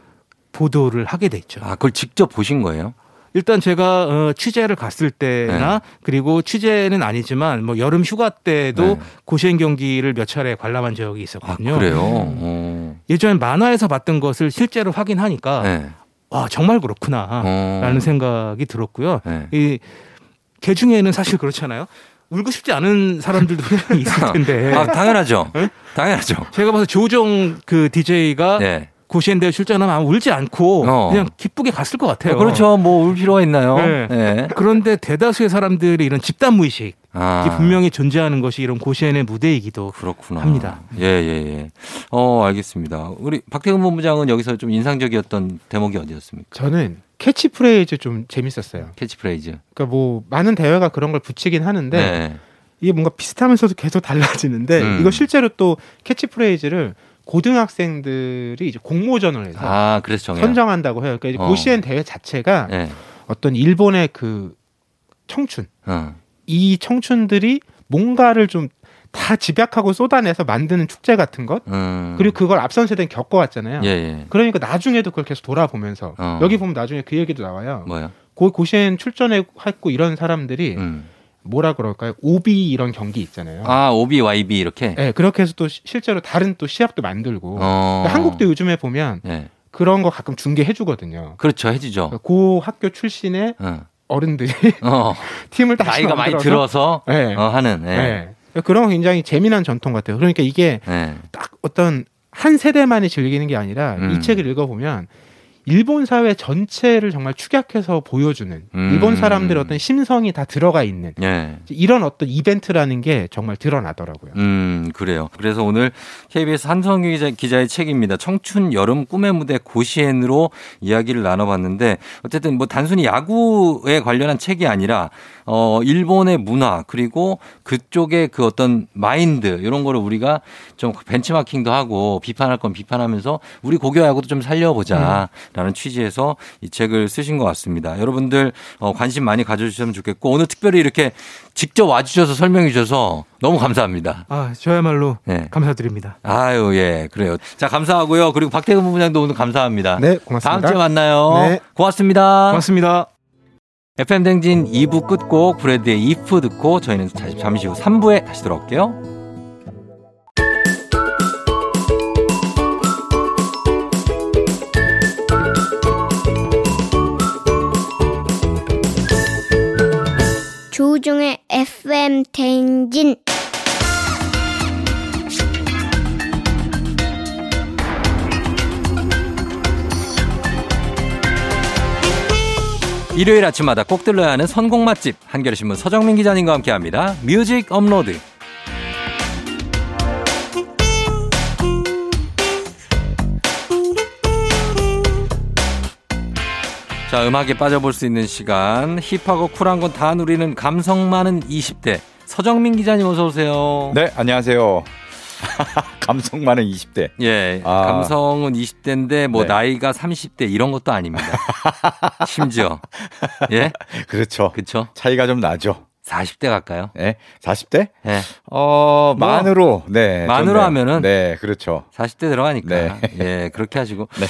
보도를 하게 됐죠. 아, 그걸 직접 보신 거예요? 일단 제가 어, 취재를 갔을 때나 네. 그리고 취재는 아니지만 뭐 여름 휴가 때도 네. 고시엔 경기를 몇 차례 관람한 적이 아, 있었거든요. 그래요? 어. 예전에 만화에서 봤던 것을 실제로 확인하니까 네. 와 정말 그렇구나라는 어. 생각이 들었고요. 네. 이개 중에는 사실 그렇잖아요. 울고 싶지 않은 사람들도 분명히 있을 [laughs] 텐데. 아, 당연하죠. 네? 당연하죠. 제가 봐서 조우종 그 DJ가 네. 고시엔 대회 출전하면 아마 울지 않고 어. 그냥 기쁘게 갔을 것 같아요. 그렇죠. 뭐 울 필요가 있나요? 네. 네. 그런데 대다수의 사람들이 이런 집단 무의식 아. 이 분명히 존재하는 것이 이런 고시엔의 무대이기도 그렇구나. 합니다. 예, 예, 예. 어, 알겠습니다. 우리 박태근 본부장은 여기서 좀 인상적이었던 대목이 어디였습니까? 저는 캐치프레이즈 좀 재밌었어요. 캐치프레이즈. 그러니까 뭐 많은 대회가 그런 걸 붙이긴 하는데 네. 이게 뭔가 비슷하면서도 계속 달라지는데 음. 이거 실제로 또 캐치프레이즈를 고등학생들이 이제 공모전을 해서 아. 선정한다고 해요. 그러니까 어. 고시엔 대회 자체가 네. 어떤 일본의 그 청춘 어. 이 청춘들이 뭔가를 좀 다 집약하고 쏟아내서 만드는 축제 같은 것 음. 그리고 그걸 앞선 세대는 겪어왔잖아요. 예, 예. 그러니까 나중에도 그걸 계속 돌아보면서 어. 여기 보면 나중에 그 얘기도 나와요. 뭐야? 고 고시엔 출전해 했고 이런 사람들이 음. 뭐라 그럴까요? 오비 이런 경기 있잖아요. 아, OB, YB 이렇게. 네, 그렇게 해서 또 시- 실제로 다른 또 시합도 만들고 어. 그러니까 한국도 요즘에 보면 예. 그런 거 가끔 중계해 주거든요. 그렇죠. 해주죠. 고 학교 출신의 어. 어른들이 [laughs] 어. [laughs] 팀을 다시 나이가 많이 들어서 네. 어, 하는. 예. 네. 그런 건 굉장히 재미난 전통 같아요. 그러니까 이게 예. 딱 어떤 한 세대만이 즐기는 게 아니라 음. 이 책을 읽어보면 일본 사회 전체를 정말 축약해서 보여주는 음. 일본 사람들의 어떤 심성이 다 들어가 있는 예. 이런 어떤 이벤트라는 게 정말 드러나더라고요. 음, 그래요. 그래서 오늘 KBS 한성규 기자, 기자의 책입니다. 청춘 여름 꿈의 무대 고시엔으로 이야기를 나눠봤는데 어쨌든 뭐 단순히 야구에 관련한 책이 아니라 어, 일본의 문화 그리고 그쪽의 그 어떤 마인드 이런 거를 우리가 좀 벤치마킹도 하고 비판할 건 비판하면서 우리 고교 야구도 좀 살려보자라는 취지에서 이 책을 쓰신 것 같습니다. 여러분들 어, 관심 많이 가져주시면 좋겠고 오늘 특별히 이렇게 직접 와주셔서 설명해 주셔서 너무 감사합니다. 아, 저야말로 네. 감사드립니다. 아유, 예, 그래요. 자, 감사하고요. 그리고 박태근 부부장도 오늘 감사합니다. 네, 고맙습니다. 다음 주에 만나요. 네. 고맙습니다. 고맙습니다. FM 댕진 2부 끝곡 브래드의 if 듣고 저희는 잠시 후 3부에 다시 돌아올게요. 조종의 FM 대행진 일요일 아침마다 꼭 들러야 하는 선곡 맛집 한겨레신문 서정민 기자님과 함께합니다. 뮤직 업로드. 자, 음악에 빠져볼 수 있는 시간. 힙하고 쿨한 건 다 누리는 감성 많은 20대. 서정민 기자님 어서 오세요. 네, 안녕하세요. [laughs] 감성 많은 20대. 예. 아. 감성은 20대인데 뭐 네. 나이가 30대 이런 것도 아닙니다. 심지어. [laughs] 예? 그렇죠. 그쵸? 차이가 좀 나죠. 40대 갈까요? 네, 40대? 예. 어, 뭐, 만으로. 네. 좀 만으로 네. 하면은 네, 그렇죠. 40대 들어가니까. 네. 예, 그렇게 하시고. 네.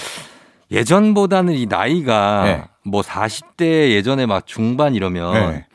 예전보다는 이 나이가 네. 뭐 40대 예전에 막 중반 이러면 네.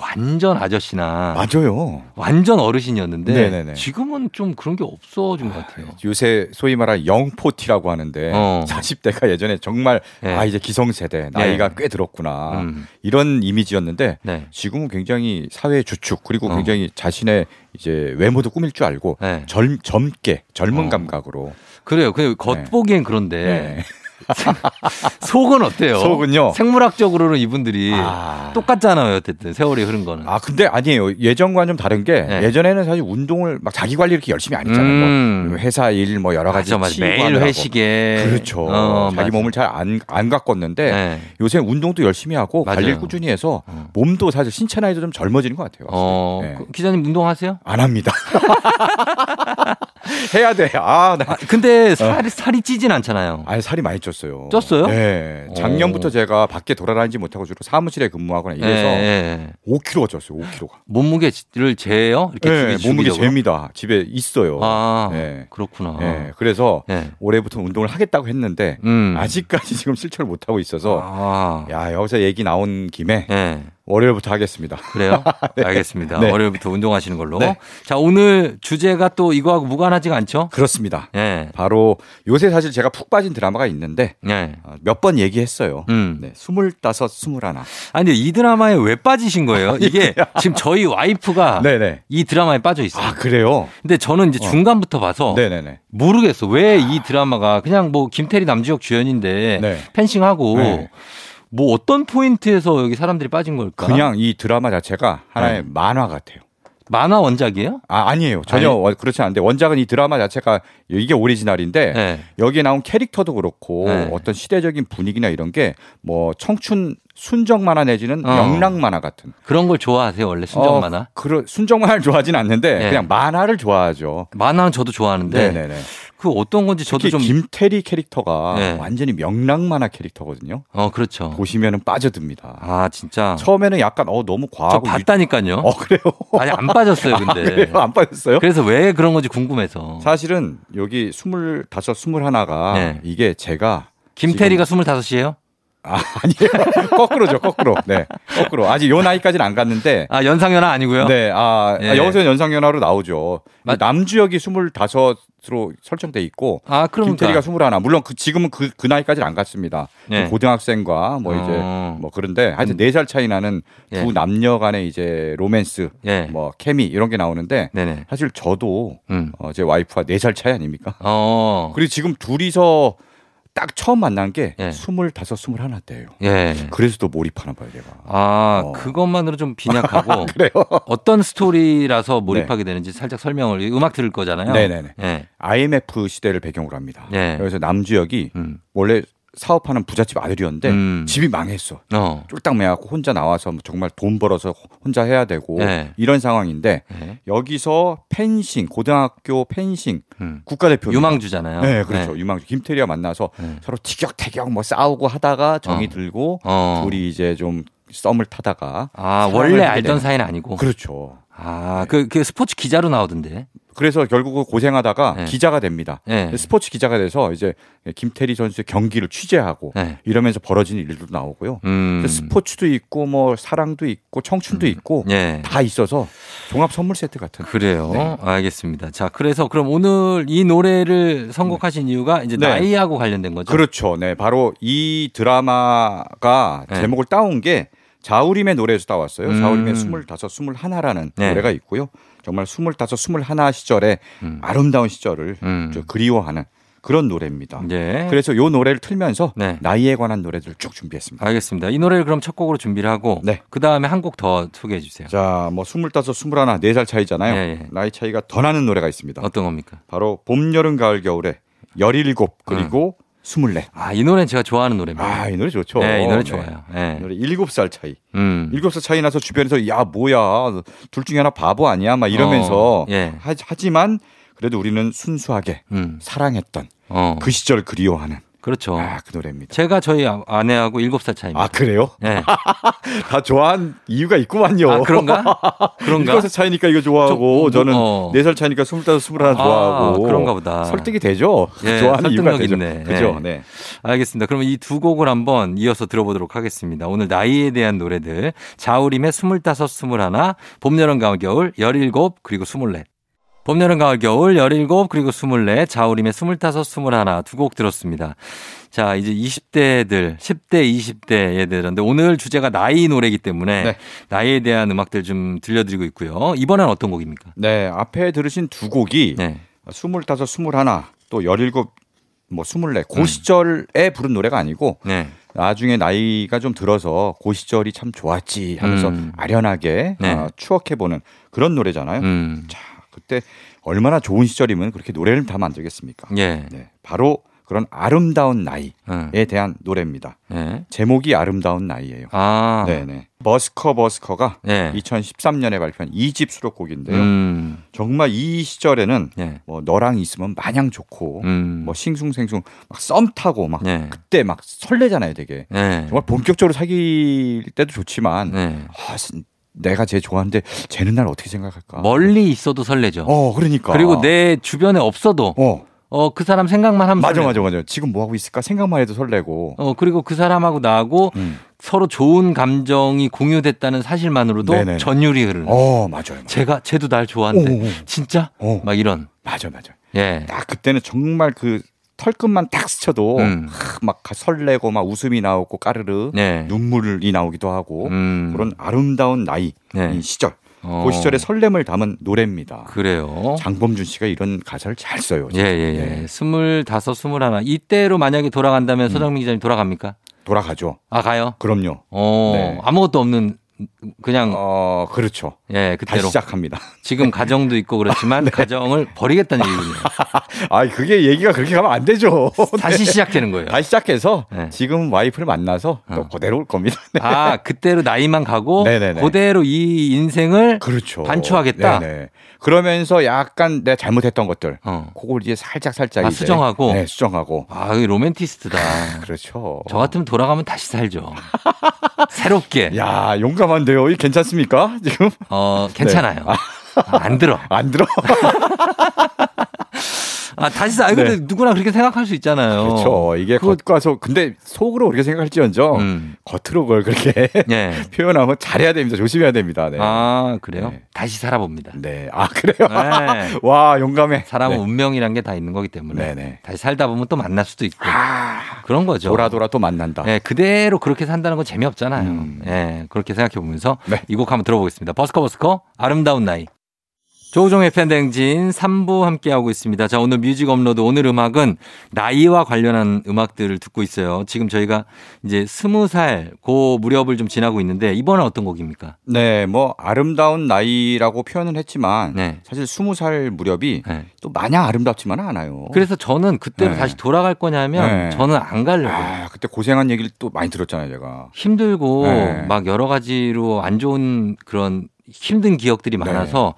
완전 아저씨나 맞아요. 완전 어르신이었는데 네네네. 지금은 좀 그런 게 없어진 것 같아요. 요새 소위 말하는 영포티라고 하는데 어. 40대가 예전에 정말 네. 아 이제 기성세대 나이가 네. 꽤 들었구나 음. 이런 이미지였는데 네. 지금은 굉장히 사회의 주축 그리고 어. 굉장히 자신의 이제 외모도 꾸밀 줄 알고 네. 젊 젊게 젊은 어. 감각으로 그래요. 그 겉보기엔 그런데 네. [laughs] 속은 어때요? 속은요? 생물학적으로는 이분들이 아. 똑같잖아요. 어쨌든 세월이 흐른 거는. 아 근데 아니에요 예전과는 좀 다른 게 네. 예전에는 사실 운동을 막 자기 관리 이렇게 열심히 안 했잖아요. 음. 뭐 회사 일 뭐 여러 가지 맞아, 맞아. 매일. 회식에. 그렇죠. 어, 자기 맞아. 몸을 잘 안 안 가꿨는데 네. 요새 운동도 열심히 하고 맞아요. 관리를 꾸준히 해서 어. 몸도 사실 신체 나이도 좀 젊어지는 것 같아요. 어, 네. 그 기자님 운동하세요? 안 합니다. [laughs] [laughs] 해야 돼. 아, 나. 아, 근데 살이, 살이 찌진 않잖아요. 아니 살이 많이 쪘어요. 쪘어요? 네. 작년부터 오. 제가 밖에 돌아다니지 못하고 주로 사무실에 근무하거나 이래서 예, 예. 5kg가 쪘어요. 5kg가. 몸무게를 재요? 이렇게 네, 몸무게? 잽니다. 집에 있어요. 아, 네. 그렇구나. 네, 그래서 네. 올해부터 운동을 하겠다고 했는데 음. 아직까지 [laughs] 지금 실천을 못 하고 있어서 아, 야 여기서 얘기 나온 김에 네. 월요일부터 하겠습니다. 그래요? [laughs] 알겠습니다. 네. 월요일부터 운동하시는 걸로. 네. 자, 오늘 주제가 또 이거하고 무관하지가 않죠? 그렇습니다. 예. 바로 요새 사실 제가 푹 빠진 드라마가 있는데 예. 몇번 얘기했어요. 음. 네, 스물다섯, 스물하나. 아니, 근데 이 드라마에 왜 빠지신 거예요? 이게 지금 저희 와이프가 [laughs] 네네. 이 드라마에 빠져 있어요. 아 그래요? 근데 저는 이제 어. 중간부터 봐서 네네네. 모르겠어. 왜 이 드라마가 그냥 뭐 김태리 남주혁 주연인데 네. 펜싱하고 네. 뭐 어떤 포인트에서 여기 사람들이 빠진 걸까? 그냥 이 드라마 자체가 하나의 네. 만화 같아요. 만화 원작이에요? 아 아니에요. 전혀 아니? 원- 그렇지 않은데 원작은 이 드라마 자체가 이게 오리지널인데 네. 여기에 나온 캐릭터도 그렇고 네. 어떤 시대적인 분위기나 이런 게 뭐 청춘 순정 만화 내지는 어. 영락 만화 같은. 그런 걸 좋아하세요, 원래 순정 어, 만화? 그런 순정 만화를 좋아하진 않는데 네. 그냥 만화를 좋아하죠. 만화는 저도 좋아하는데 네네네. 그 어떤 건지 저도 좀 김태리 캐릭터가 네. 완전히 명랑 만화 캐릭터거든요. 어, 그렇죠. 보시면은 빠져듭니다. 아, 진짜. 처음에는 약간 어 너무 저 과하고 유- 봤다니까요. 어 그래요? 아니 안 빠졌어요, [laughs] 근데. 그래요? 안 빠졌어요? 그래서 왜 그런 건지 궁금해서. 사실은 여기 스물다섯, 스물하나가 네. 이게 제가 김태리가 스물다섯이에요? 아, 아니에요. [laughs] 거꾸로죠, 거꾸로. 네. 거꾸로. 아직 요 나이까지는 안 갔는데. 아, 연상연하 아니고요? 네. 아, 예. 아, 여기서 연상연하로 나오죠. 맞- 남주역이 스물다섯으로 설정돼 있고. 아, 그러니까. 김태리가 스물하나. 물론 그, 지금은 그, 그 나이까지는 안 갔습니다. 네. 고등학생과 뭐 이제 어. 뭐 그런데 하여튼 네 살 차이 나는 예. 두 남녀 간의 이제 로맨스, 예. 뭐 케미 이런 게 나오는데 네네. 사실 저도 음. 어, 제 와이프와 네 살 차이 아닙니까? 어. 그리고 지금 둘이서 딱 처음 만난 게 예. 스물다섯, 스물하나 때예요. 예. 그래서 또 몰입하나 봐요, 얘가. 아, 어. 그것만으로 좀 빈약하고. [laughs] 그래요? 어떤 스토리라서 몰입하게 되는지 살짝 설명을, 음악 들을 거잖아요. 네 네네. 예. IMF 시대를 배경으로 합니다. 네. 그래서 남주역이 음. 원래 사업하는 부잣집 아들이었는데 음. 집이 망했어. 어. 쫄딱 매갖고 혼자 나와서 뭐 정말 돈 벌어서 혼자 해야 되고 네. 이런 상황인데 예. 여기서 펜싱 고등학교 펜싱 음. 국가대표 유망주잖아요. 네 그렇죠 유망주 김태리와 만나서 네. 서로 티격태격 뭐 싸우고 하다가 정이 어. 들고 어. 둘이 이제 좀 썸을 타다가 아, 원래 알던. 사이는 아니고. 그렇죠 아, 그, 그 스포츠 기자로 나오던데. 그래서 결국 고생하다가 네. 기자가 됩니다 예. 스포츠 기자가 돼서 이제 김태리 선수의 경기를 취재하고 네. 이러면서 벌어지는 일도 나오고요 음. 스포츠도 있고 뭐 사랑도 있고 청춘도 있고 예. 다 있어서 종합 선물 세트 같은. 그래요. 네. 알겠습니다. 자, 그래서 그럼 오늘 이 노래를 선곡하신 이유가 이제 네. 나이하고 관련된 거죠? 그렇죠. 네, 바로 이 드라마가 네. 제목을 따온 게 자우림의 노래에서 따왔어요. 음. 자우림의 스물다섯, 스물하나라는 네. 노래가 있고요. 정말 스물다섯, 스물하나 시절에 음. 아름다운 시절을 음. 저 그리워하는 그런 노래입니다. 예. 그래서 요 노래를 틀면서 네. 나이에 관한 노래들을 쭉 준비했습니다. 알겠습니다. 이 노래를 그럼 첫 곡으로 준비를 하고 네. 그 다음에 한 곡 더 소개해 주세요. 자, 뭐 스물다섯, 스물하나, 네살 차이잖아요. 예, 예. 나이 차이가 더 나는 노래가 있습니다. 어떤 겁니까? 바로 봄, 여름, 가을, 겨울에 열일곱 그리고 스물네. 아, 이 노래는 제가 좋아하는 노래입니다. 아, 이 노래 좋죠. 네, 이 노래 네. 좋아요. 이 네. 노래 일곱 살 차이. 음. 일곱 살 차이 나서 주변에서 야 뭐야 둘 중에 하나 바보 아니야 막 이러면서 어, 예. 하, 하지만 그래도 우리는 순수하게 음. 사랑했던 어. 그 시절 그리워하는 그렇죠. 아 그 노래입니다. 제가 저희 아- 아내하고 7살 차이입니다. 아 그래요? 네. [laughs] 다 좋아한 이유가 있구만요. 아, 그런가? 그런가? 일곱 살 차이니까 이거 좋아하고 좀, 저는 어. 네살 차이니까 스물다섯 스물하나 아, 좋아하고 그런가 보다. 설득이 되죠. 예, 좋아하는 이유가 되죠. 있네. 그죠? 예. 네. 알겠습니다. 그러면 이 두 곡을 한번 이어서 들어보도록 하겠습니다. 오늘 나이에 대한 노래들. 자우림의 스물다섯, 스물하나, 봄, 여름, 가을, 겨울, 열일곱, 그리고 스물넷. 봄, 여름, 가을, 겨울, 열일곱, 그리고 스물넷, 자우림의 스물다섯, 스물하나 두곡 들었습니다. 자, 이제 20대들, 10대, 20대 얘들인데 오늘 주제가 나이 노래이기 때문에 네. 나이에 대한 음악들 좀 들려드리고 있고요. 이번엔 어떤 곡입니까? 네, 앞에 들으신 두 곡이 네. 스물다섯, 스물하나, 또 열일곱, 뭐 스물네 음. 그 시절에 부른 노래가 아니고 네. 나중에 나이가 좀 들어서 그 시절이 참 좋았지 하면서 음. 아련하게 네. 어, 추억해보는 그런 노래잖아요. 음. 자, 그 때 얼마나 좋은 시절이면 그렇게 노래를 다 만들겠습니까? 예. 네, 바로 그런 아름다운 나이에 음. 대한 노래입니다. 네. 제목이 아름다운 나이예요. 아. 네네. 버스커 버스커가 네. 2013년에 발표한 2집 수록곡인데요. 음. 정말 이 시절에는 네. 뭐 너랑 있으면 마냥 좋고 음. 뭐 싱숭생숭 막 썸 타고 막 네. 그때 막 설레잖아요, 되게. 네. 정말 본격적으로 사귈 때도 좋지만 네. 아, 진- 내가 쟤 좋아하는데 쟤는 날 어떻게 생각할까? 멀리 있어도 설레죠. 어, 그러니까. 그리고 내 주변에 없어도 어, 어 그 사람 생각만 하면 맞아. 맞아, 맞아. 지금 뭐 하고 있을까 생각만 해도 설레고. 어 그리고 그 사람하고 나하고 음. 서로 좋은 감정이 공유됐다는 사실만으로도 네네네. 전율이 흐르는. 어, 맞아요. 맞아요. 제가 쟤도 날 좋아한대. 오, 오, 오. 진짜? 어. 막 이런. 맞아, 맞아. 예. 딱 그때는 정말 그 털끝만 딱 스쳐도 음. 하, 막 설레고 막 웃음이 나오고 까르르 네. 눈물이 나오기도 하고 음. 그런 아름다운 나이 네. 이 시절 어. 그 시절의 설렘을 담은 노래입니다. 그래요. 장범준 씨가 이런 가사를 잘 써요. 예, 예, 예. 네. 스물다섯, 스물하나. 이때로 만약에 돌아간다면 음. 서정민 기자님 돌아갑니까? 돌아가죠. 아, 가요? 그럼요. 어, 네. 아무것도 없는 그냥 어, 그렇죠. 예 다시 그때로 시작합니다. 지금 가정도 있고 그렇지만 [laughs] 가정을 버리겠다는 얘기군요. [laughs] 아, 그게 얘기가 그렇게 가면 안 되죠. [laughs] 다시 시작되는 거예요. 다시 시작해서 네. 지금 와이프를 만나서 또 어. 그대로 올 겁니다. 네. 아 그때로 나이만 가고 네네네. 그대로 이 인생을 그렇죠. 반추하겠다? 네네. 그러면서 약간 내가 잘못했던 것들, 어. 그걸 이제 살짝 살짝 아, 이제 수정하고? 네, 수정하고. 아 로맨티스트다. 그렇죠. 저 같으면 돌아가면 다시 살죠. 새롭게. 야 용감한 데요. 이 괜찮습니까? 지금 어 괜찮아요. 아, 안 들어. 안 들어. [laughs] 아 다시 살. 아 근데 누구나 그렇게 생각할 수 있잖아요. 그렇죠. 이게 그거- 겉과 속. 근데 속으로 그렇게 생각할지언정 음. 겉으로 그걸 그렇게 [laughs] [laughs] 예. 표현하면 잘해야 됩니다. 조심해야 됩니다. 네. 아 그래요? 네. 다시 살아봅니다. 네. 아 그래요. 네. [laughs] 와 용감해. 사람은 네. 운명이란 게 다 있는 거기 때문에 네네. 다시 살다 보면 또 만날 수도 있고 아 그런 거죠. 돌아 돌아 또 만난다. 예, 그대로 그렇게 산다는 건 재미없잖아요. 음. 예, 그렇게 생각해 보면서 네. 이곡 한번 들어보겠습니다. 버스커 버스커 아름다운 나이. 조우종의 FM 대행진 3부 함께하고 있습니다. 자, 오늘 뮤직 업로드 오늘 음악은 나이와 관련한 음악들을 듣고 있어요. 지금 저희가 이제 스무 살고 무렵을 좀 지나고 있는데 이번엔 어떤 곡입니까? 네, 뭐 아름다운 나이라고 표현은 했지만 네. 사실 스무 살 무렵이 네. 또 마냥 아름답지만은 않아요. 그래서 저는 그때로 네. 다시 돌아갈 거냐면 네. 저는 안 가려고요. 아, 그때 고생한 얘기를 또 많이 들었잖아요, 제가. 힘들고 네. 막 여러 가지로 안 좋은 그런 힘든 기억들이 네. 많아서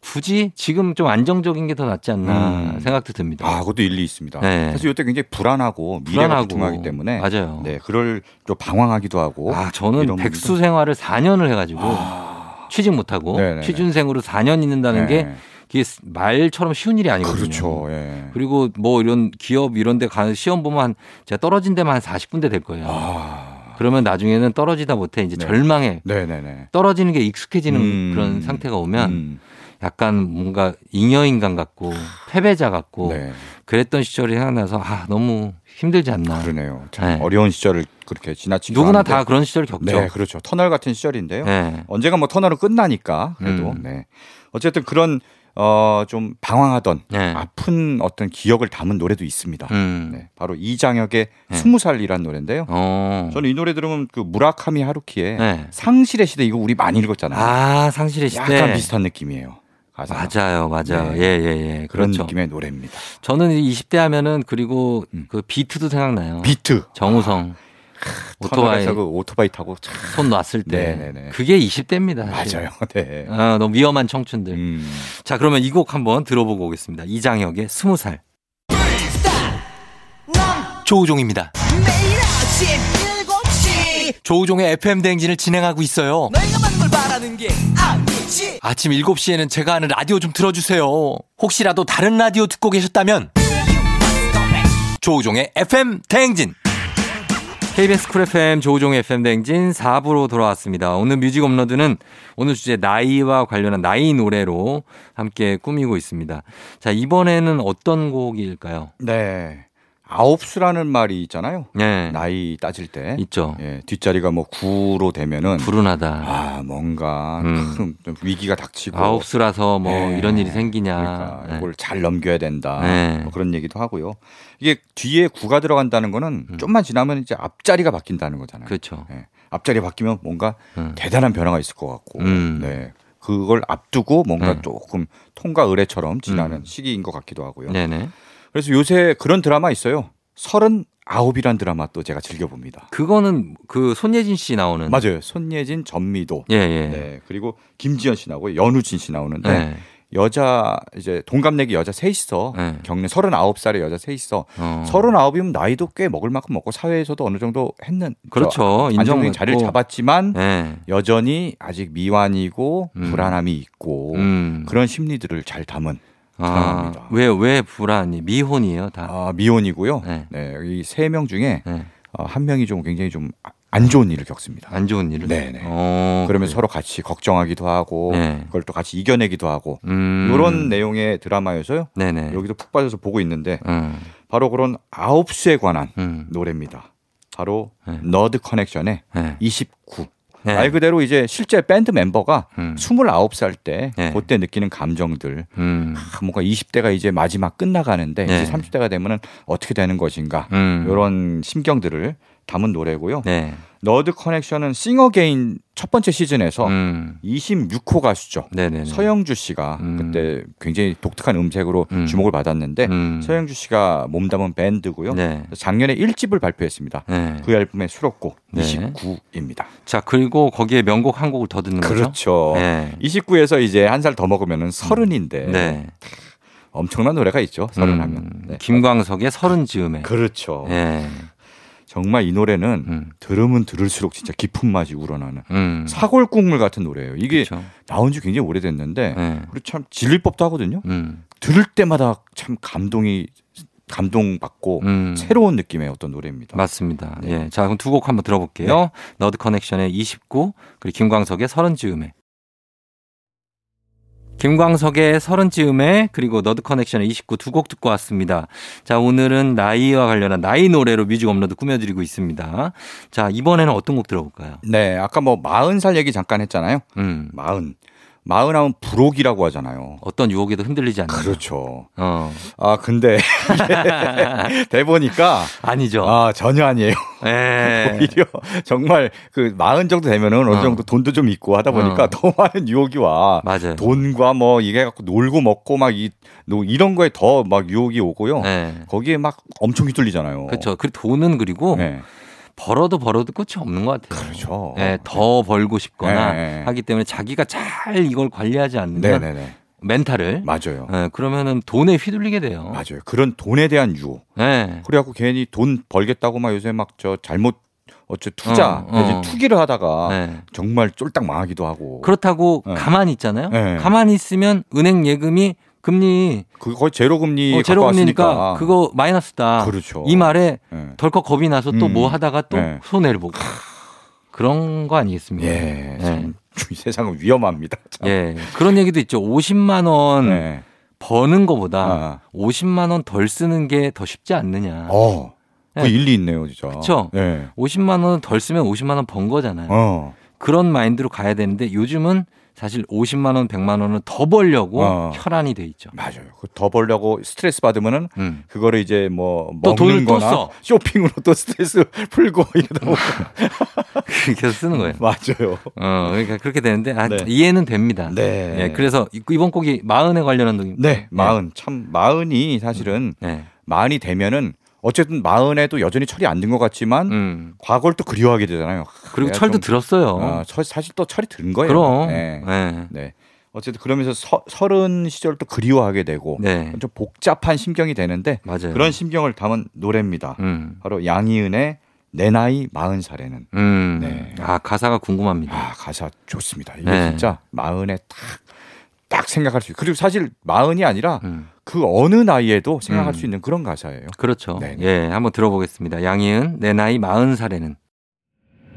굳이 지금 좀 안정적인 게 더 낫지 않나 음. 생각도 듭니다. 아, 그것도 일리 있습니다. 네. 사실 이때 굉장히 불안하고 미래가 불투명하기 때문에 맞아요. 네, 그럴 또 방황하기도 하고. 아 저는 백수 부분도- 생활을 4년을 해가지고 아, 취직 못하고 네네네. 취준생으로 4년 있는다는 게 네. 그게 말처럼 쉬운 일이 아니거든요. 그렇죠. 예. 그리고 뭐 이런 기업 이런 데 가는 시험 보면 한 제가 떨어진 데만 한 40군데 될 거예요. 아. 그러면 나중에는 떨어지다 못해 이제 네. 절망해 네네네. 떨어지는 게 익숙해지는 음. 그런 상태가 오면 음. 약간 뭔가 잉여인간 같고 패배자 같고 네. 그랬던 시절이 생각나서 아 너무 힘들지 않나. 그러네요. 참 네. 어려운 시절을 그렇게 지나치고 누구나 다 그런 시절 겪죠. 네, 그렇죠. 터널 같은 시절인데요. 네. 언젠가 뭐 터널은 끝나니까 그래도 음. 네. 어쨌든 그런 어 좀 방황하던 네. 아픈 어떤 기억을 담은 노래도 있습니다. 음. 네, 바로 이장혁의 네. 스무 살이란 노래인데요. 어. 저는 이 노래 들으면 그 무라카미 하루키의 네. 상실의 시대 이거 우리 많이 읽었잖아요. 아 상실의 시대. 약간 비슷한 느낌이에요. 가사가. 맞아요, 맞아요. 네. 예, 예, 예. 그런 그렇죠. 느낌의 노래입니다. 저는 20대 하면은 그리고 음. 그 비트도 생각나요. 비트. 정우성 오토바이 그 오토바이 타고 참손 놨을 때 네네네. 그게 20대입니다. 사실. 맞아요. [laughs] 네. 아, 너무 위험한 청춘들. 음. 자, 그러면 이 곡 한번 들어보고 오겠습니다. 이장혁의 스무 살. 조우종입니다. 매일 아침 7시 조우종의 FM 대행진을 진행하고 있어요. 너희가 받는 걸 바라는 게 아니지 아침 7시에는 제가 하는 라디오 좀 틀어주세요. 혹시라도 다른 라디오 듣고 계셨다면 조우종의 FM 대행진. KBS 쿨 FM 조우종의 FM 대행진 4부로 돌아왔습니다. 오늘 뮤직 업로드는 오늘 주제 나이와 관련한 나이 노래로 함께 꾸미고 있습니다. 자, 이번에는 어떤 곡일까요? 네. 아홉 수라는 말이 있잖아요. 네. 나이 따질 때. 있죠. 예, 뒷자리가 뭐 9로 되면은 불운하다. 아, 뭔가 음. 큰 위기가 닥치고 아홉 수라서 뭐 네. 이런 일이 생기냐. 그러니까 네. 이걸 잘 넘겨야 된다. 네. 뭐 그런 얘기도 하고요. 이게 뒤에 구가 들어간다는 거는 음. 좀만 지나면 이제 앞자리가 바뀐다는 거잖아요. 그렇죠. 예. 앞자리 바뀌면 뭔가 음. 대단한 변화가 있을 것 같고, 음. 네. 그걸 앞두고 뭔가 네. 조금 통과 의례처럼 지나는 음. 시기인 것 같기도 하고요. 네네. 그래서 요새 그런 드라마 있어요. 서른 아홉이란 드라마 또 제가 즐겨봅니다. 그거는 그 손예진 씨 나오는. 맞아요. 손예진, 전미도, 예, 예. 네 그리고 김지현 씨 나오고 연우진 씨 나오는데 네. 여자 이제 동갑내기 여자 셋이서 네. 경례 서른아홉 살의 여자 셋이서 어. 서른아홉이면 나이도 꽤 먹을 만큼 먹고 사회에서도 어느 정도 했는 그렇죠. 인정받고. 자리를 잡았지만 네. 여전히 아직 미완이고 음. 불안함이 있고 음. 그런 심리들을 잘 담은 아. 왜, 왜 불안이? 미혼이에요, 다. 아, 미혼이고요. 네. 네, 이세 명 중에 네. 어, 한 명이 좀 굉장히 좀 안 좋은 일을 겪습니다. 안 좋은 일을. 네네. 어, 그러면 그래요. 서로 같이 걱정하기도 하고 네. 그걸 또 같이 이겨내기도 하고 음. 이런 내용의 드라마여서요. 네네. 여기도 푹 빠져서 보고 있는데 음. 바로 그런 아홉 수에 관한 음. 노래입니다. 바로 네. 너드 커넥션의 네. 29. 네. 말 그대로 이제 실제 밴드 멤버가 음. 29살 때 네. 그때 느끼는 감정들 음. 아, 뭔가 20대가 이제 마지막 끝나가는데 네. 이제 30대가 되면은 어떻게 되는 것인가 음. 이런 심경들을 담은 노래고요. 네. 너드 커넥션은 싱어게인 첫 번째 시즌에서 음. 26호 가수죠. 네네네. 서영주 씨가 음. 그때 굉장히 독특한 음색으로 음. 주목을 받았는데 음. 서영주 씨가 몸담은 밴드고요. 네. 작년에 1집을 발표했습니다. 네. 그 앨범의 수록곡 네. 29입니다. 자, 그리고 거기에 명곡 한 곡을 더 듣는 거죠? 그렇죠. 네. 29에서 이제 한 살 더 먹으면은 서른인데 네. 엄청난 노래가 있죠. 서른 음, 하면. 네. 김광석의 서른 즈음에. 그렇죠. 예. 정말 이 노래는 음. 들으면 들을수록 진짜 깊은 맛이 우러나는 음. 사골 국물 같은 노래예요. 이게 그렇죠. 나온 지 굉장히 오래됐는데 네. 그리고 참 질릴 법도 하거든요. 음. 들을 때마다 참 감동이 감동받고 음. 새로운 느낌의 어떤 노래입니다. 맞습니다. 네. 예. 자, 그럼 두 곡 한번 들어볼게요. 너드 커넥션의 29, 그리고 김광석의 서른 즈음에. 김광석의 서른 즈음에 그리고 너드 커넥션의 29 두 곡 듣고 왔습니다. 자, 오늘은 나이와 관련한 나이 노래로 뮤직 업로드 꾸며드리고 있습니다. 자, 이번에는 어떤 곡 들어볼까요? 네, 아까 뭐 마흔 살 얘기 잠깐 했잖아요. 음. 마흔. 마흔하면 불혹이라고 하잖아요. 어떤 유혹에도 흔들리지 않는. 그렇죠. 어. 아 근데 [laughs] 돼 보니까 아니죠. 아 전혀 아니에요. 예. [laughs] 오히려 정말 그 마흔 정도 되면은 어느 어. 정도 돈도 좀 있고 하다 보니까 어. 더 많은 유혹이 와. 맞아요. 돈과 뭐 이게 갖고 놀고 먹고 막 이 이런 거에 더 막 유혹이 오고요. 예. 거기에 막 엄청 휘둘리잖아요. 그렇죠. 그 돈은 그리고 네. 벌어도 벌어도 끝이 없는 것 같아요. 그렇죠. 예, 더 벌고 싶거나 네. 하기 때문에 자기가 잘 이걸 관리하지 않는 네, 네, 네. 멘탈을 맞아요. 예, 그러면은 돈에 휘둘리게 돼요. 맞아요. 그런 돈에 대한 유혹. 예. 그래갖고 괜히 돈 벌겠다고 막 요새 막 저 잘못 어째 투자 어, 어. 투기를 하다가 예. 정말 쫄딱 망하기도 하고. 그렇다고 네. 가만히 있잖아요. 네. 가만히 있으면 은행 예금이 금리 그 거의 제로 금리 어, 갖고 제로 금리니까 왔으니까. 그거 마이너스다. 그렇죠. 이 말에 예. 덜컥 겁이 나서 또 음. 뭐 하다가 또 네. 손해를 보고 그런 거 아니겠습니까? 예, 예. 참, 이 세상은 위험합니다. 참. 예. 그런 얘기도 있죠. 50만 원 네. 버는 거보다 아. 50만 원 덜 쓰는 게 더 쉽지 않느냐. 어, 그 네. 일리 있네요, 진짜. 그쵸? 예. 50만 원 덜 쓰면 50만 원 번 거잖아요. 어, 그런 마인드로 가야 되는데 요즘은 사실 50만 원, 100만 원은 더 벌려고 어. 혈안이 돼 있죠. 맞아요. 그 더 벌려고 스트레스 받으면은 음. 그거를 이제 뭐 먹는 또 거나 써. 쇼핑으로 또 스트레스 [laughs] 풀고 이러다 [laughs] 그렇게 해서 쓰는 거예요. 맞아요. 어, 그러니까 그렇게 되는데 아, 네. 이해는 됩니다. 네. 예, 그래서 이- 이번 곡이 마흔에 관련한 곡입니다. 네, 마흔 참 마흔이 사실은 네. 마흔이 되면은 어쨌든 마흔에도 여전히 철이 안 든 것 같지만 음. 과거를 또 그리워하게 되잖아요. 그리고 철도 좀, 들었어요. 어, 철- 사실 또 철이 든 거예요. 그럼. 네. 네. 네. 어쨌든 그러면서 서, 서른 시절 또 그리워하게 되고 네. 좀 복잡한 심경이 되는데 맞아요. 그런 심경을 담은 노래입니다. 음. 바로 양희은의 내 나이 마흔 살에는 음. 네. 아, 가사가 궁금합니다. 아 가사 좋습니다. 이게 네. 진짜 마흔에 딱 딱 생각할 수 있고 그리고 사실 마흔이 아니라 음. 그 어느 나이에도 생각할 음. 수 있는 그런 가사예요. 그렇죠. 네네. 예, 한번 들어보겠습니다. 양희은, 내 나이 마흔 살에는.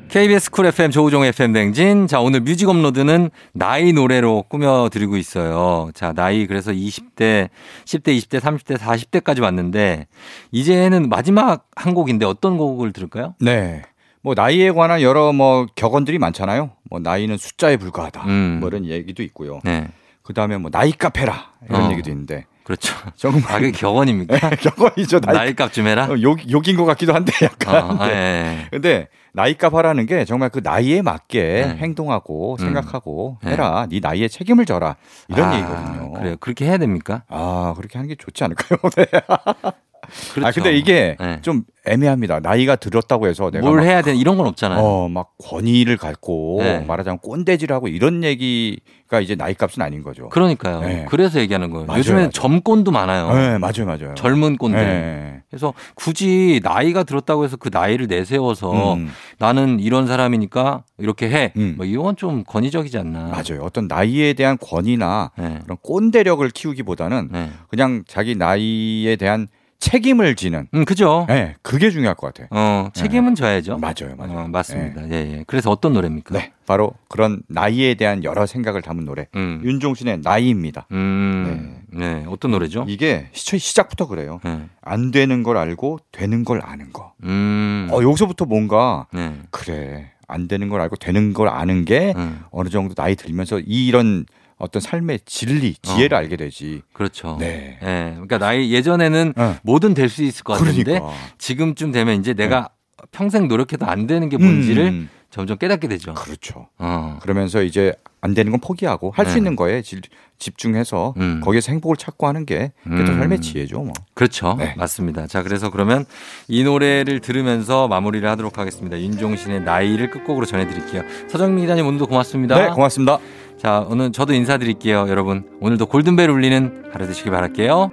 KBS 쿨 FM 조우종의 FM 대행진. 자, 오늘 뮤직 업로드는 나이 노래로 꾸며드리고 있어요. 자, 나이 그래서 20대, 10대, 20대, 30대, 40대까지 왔는데, 이제는 마지막 한 곡인데 어떤 곡을 들을까요? 네. 뭐 나이에 관한 여러 뭐 격언들이 많잖아요. 뭐 나이는 숫자에 불과하다. 음. 뭐 이런 얘기도 있고요. 네. 그다음에 뭐 나잇값 해라 이런 어. 얘기도 있는데 그렇죠. [laughs] 정말 아, 그게 격언입니까? 격언이죠. 나이, 나잇값 좀 해라? 어, 욕 욕인 것 같기도 한데 약간. 어, 아, 네. 예. 근데 나이 값 하라는 게 정말 그 나이에 맞게 네. 행동하고 음. 생각하고 네. 해라. 네 나이에 책임을 져라. 이런 아, 얘기거든요. 그래요. 그렇게 해야 됩니까? 아 그렇게 하는 게 좋지 않을까요? [laughs] 네. 그렇죠. 아 근데 이게 네. 좀 애매합니다. 나이가 들었다고 해서 내가 뭘막 해야 돼? 이런 건 없잖아요. 어, 막 권위를 갖고 네. 말하자면 꼰대질하고 이런 얘기가 이제 나이 값은 아닌 거죠. 그러니까요. 네. 그래서 얘기하는 거예요. 맞아요, 요즘에는 맞아요. 점꼰도 많아요. 네, 맞아요, 맞아요. 젊은 꼰대. 네. 그래서 굳이 나이가 들었다고 해서 그 나이를 내세워서 음, 나는 이런 사람이니까 이렇게 해. 음. 뭐 이건 좀 권위적이지 않나. 맞아요. 어떤 나이에 대한 권위나 네. 그런 꼰대력을 키우기보다는 네. 그냥 자기 나이에 대한 책임을 지는 음, 그죠. 네, 그게 중요할 것 같아요. 어, 책임은 져야죠. 맞아요, 맞아요. 어, 맞습니다. 예, 예. 그래서 어떤 노래입니까? 네, 바로 그런 나이에 대한 여러 생각을 담은 노래. 음. 윤종신의 나이입니다. 음. 네. 어떤 노래죠? 이게 시- 시작부터 그래요. 네. 안 되는 걸 알고 되는 걸 아는 거. 음. 어, 여기서부터 뭔가 네. 그래 안 되는 걸 알고 되는 걸 아는 게 음. 어느 정도 나이 들면서 이런 어떤 삶의 진리 지혜를 어. 알게 되지. 그렇죠. 네. 예. 그러니까 나이 예전에는 어. 뭐든 될 수 있을 것 같은데 그러니까. 지금쯤 되면 이제 내가 평생 노력해도 안 되는 게 뭔지를 음, 점점 깨닫게 되죠. 그렇죠. 어. 그러면서 이제 안 되는 건 포기하고 할수 네. 있는 거에 질- 집중해서 음. 거기에서 행복을 찾고 하는 게 그게 더 음. 삶의 지혜죠. 뭐. 그렇죠. 네. 맞습니다. 자, 그래서 그러면 이 노래를 들으면서 마무리를 하도록 하겠습니다. 윤종신의 나이를 끝곡으로 전해드릴게요. 서정민 기자님 오늘도 고맙습니다. 네, 고맙습니다. 자, 오늘 저도 인사드릴게요. 여러분, 오늘도 골든벨 울리는 하루 되시길 바랄게요.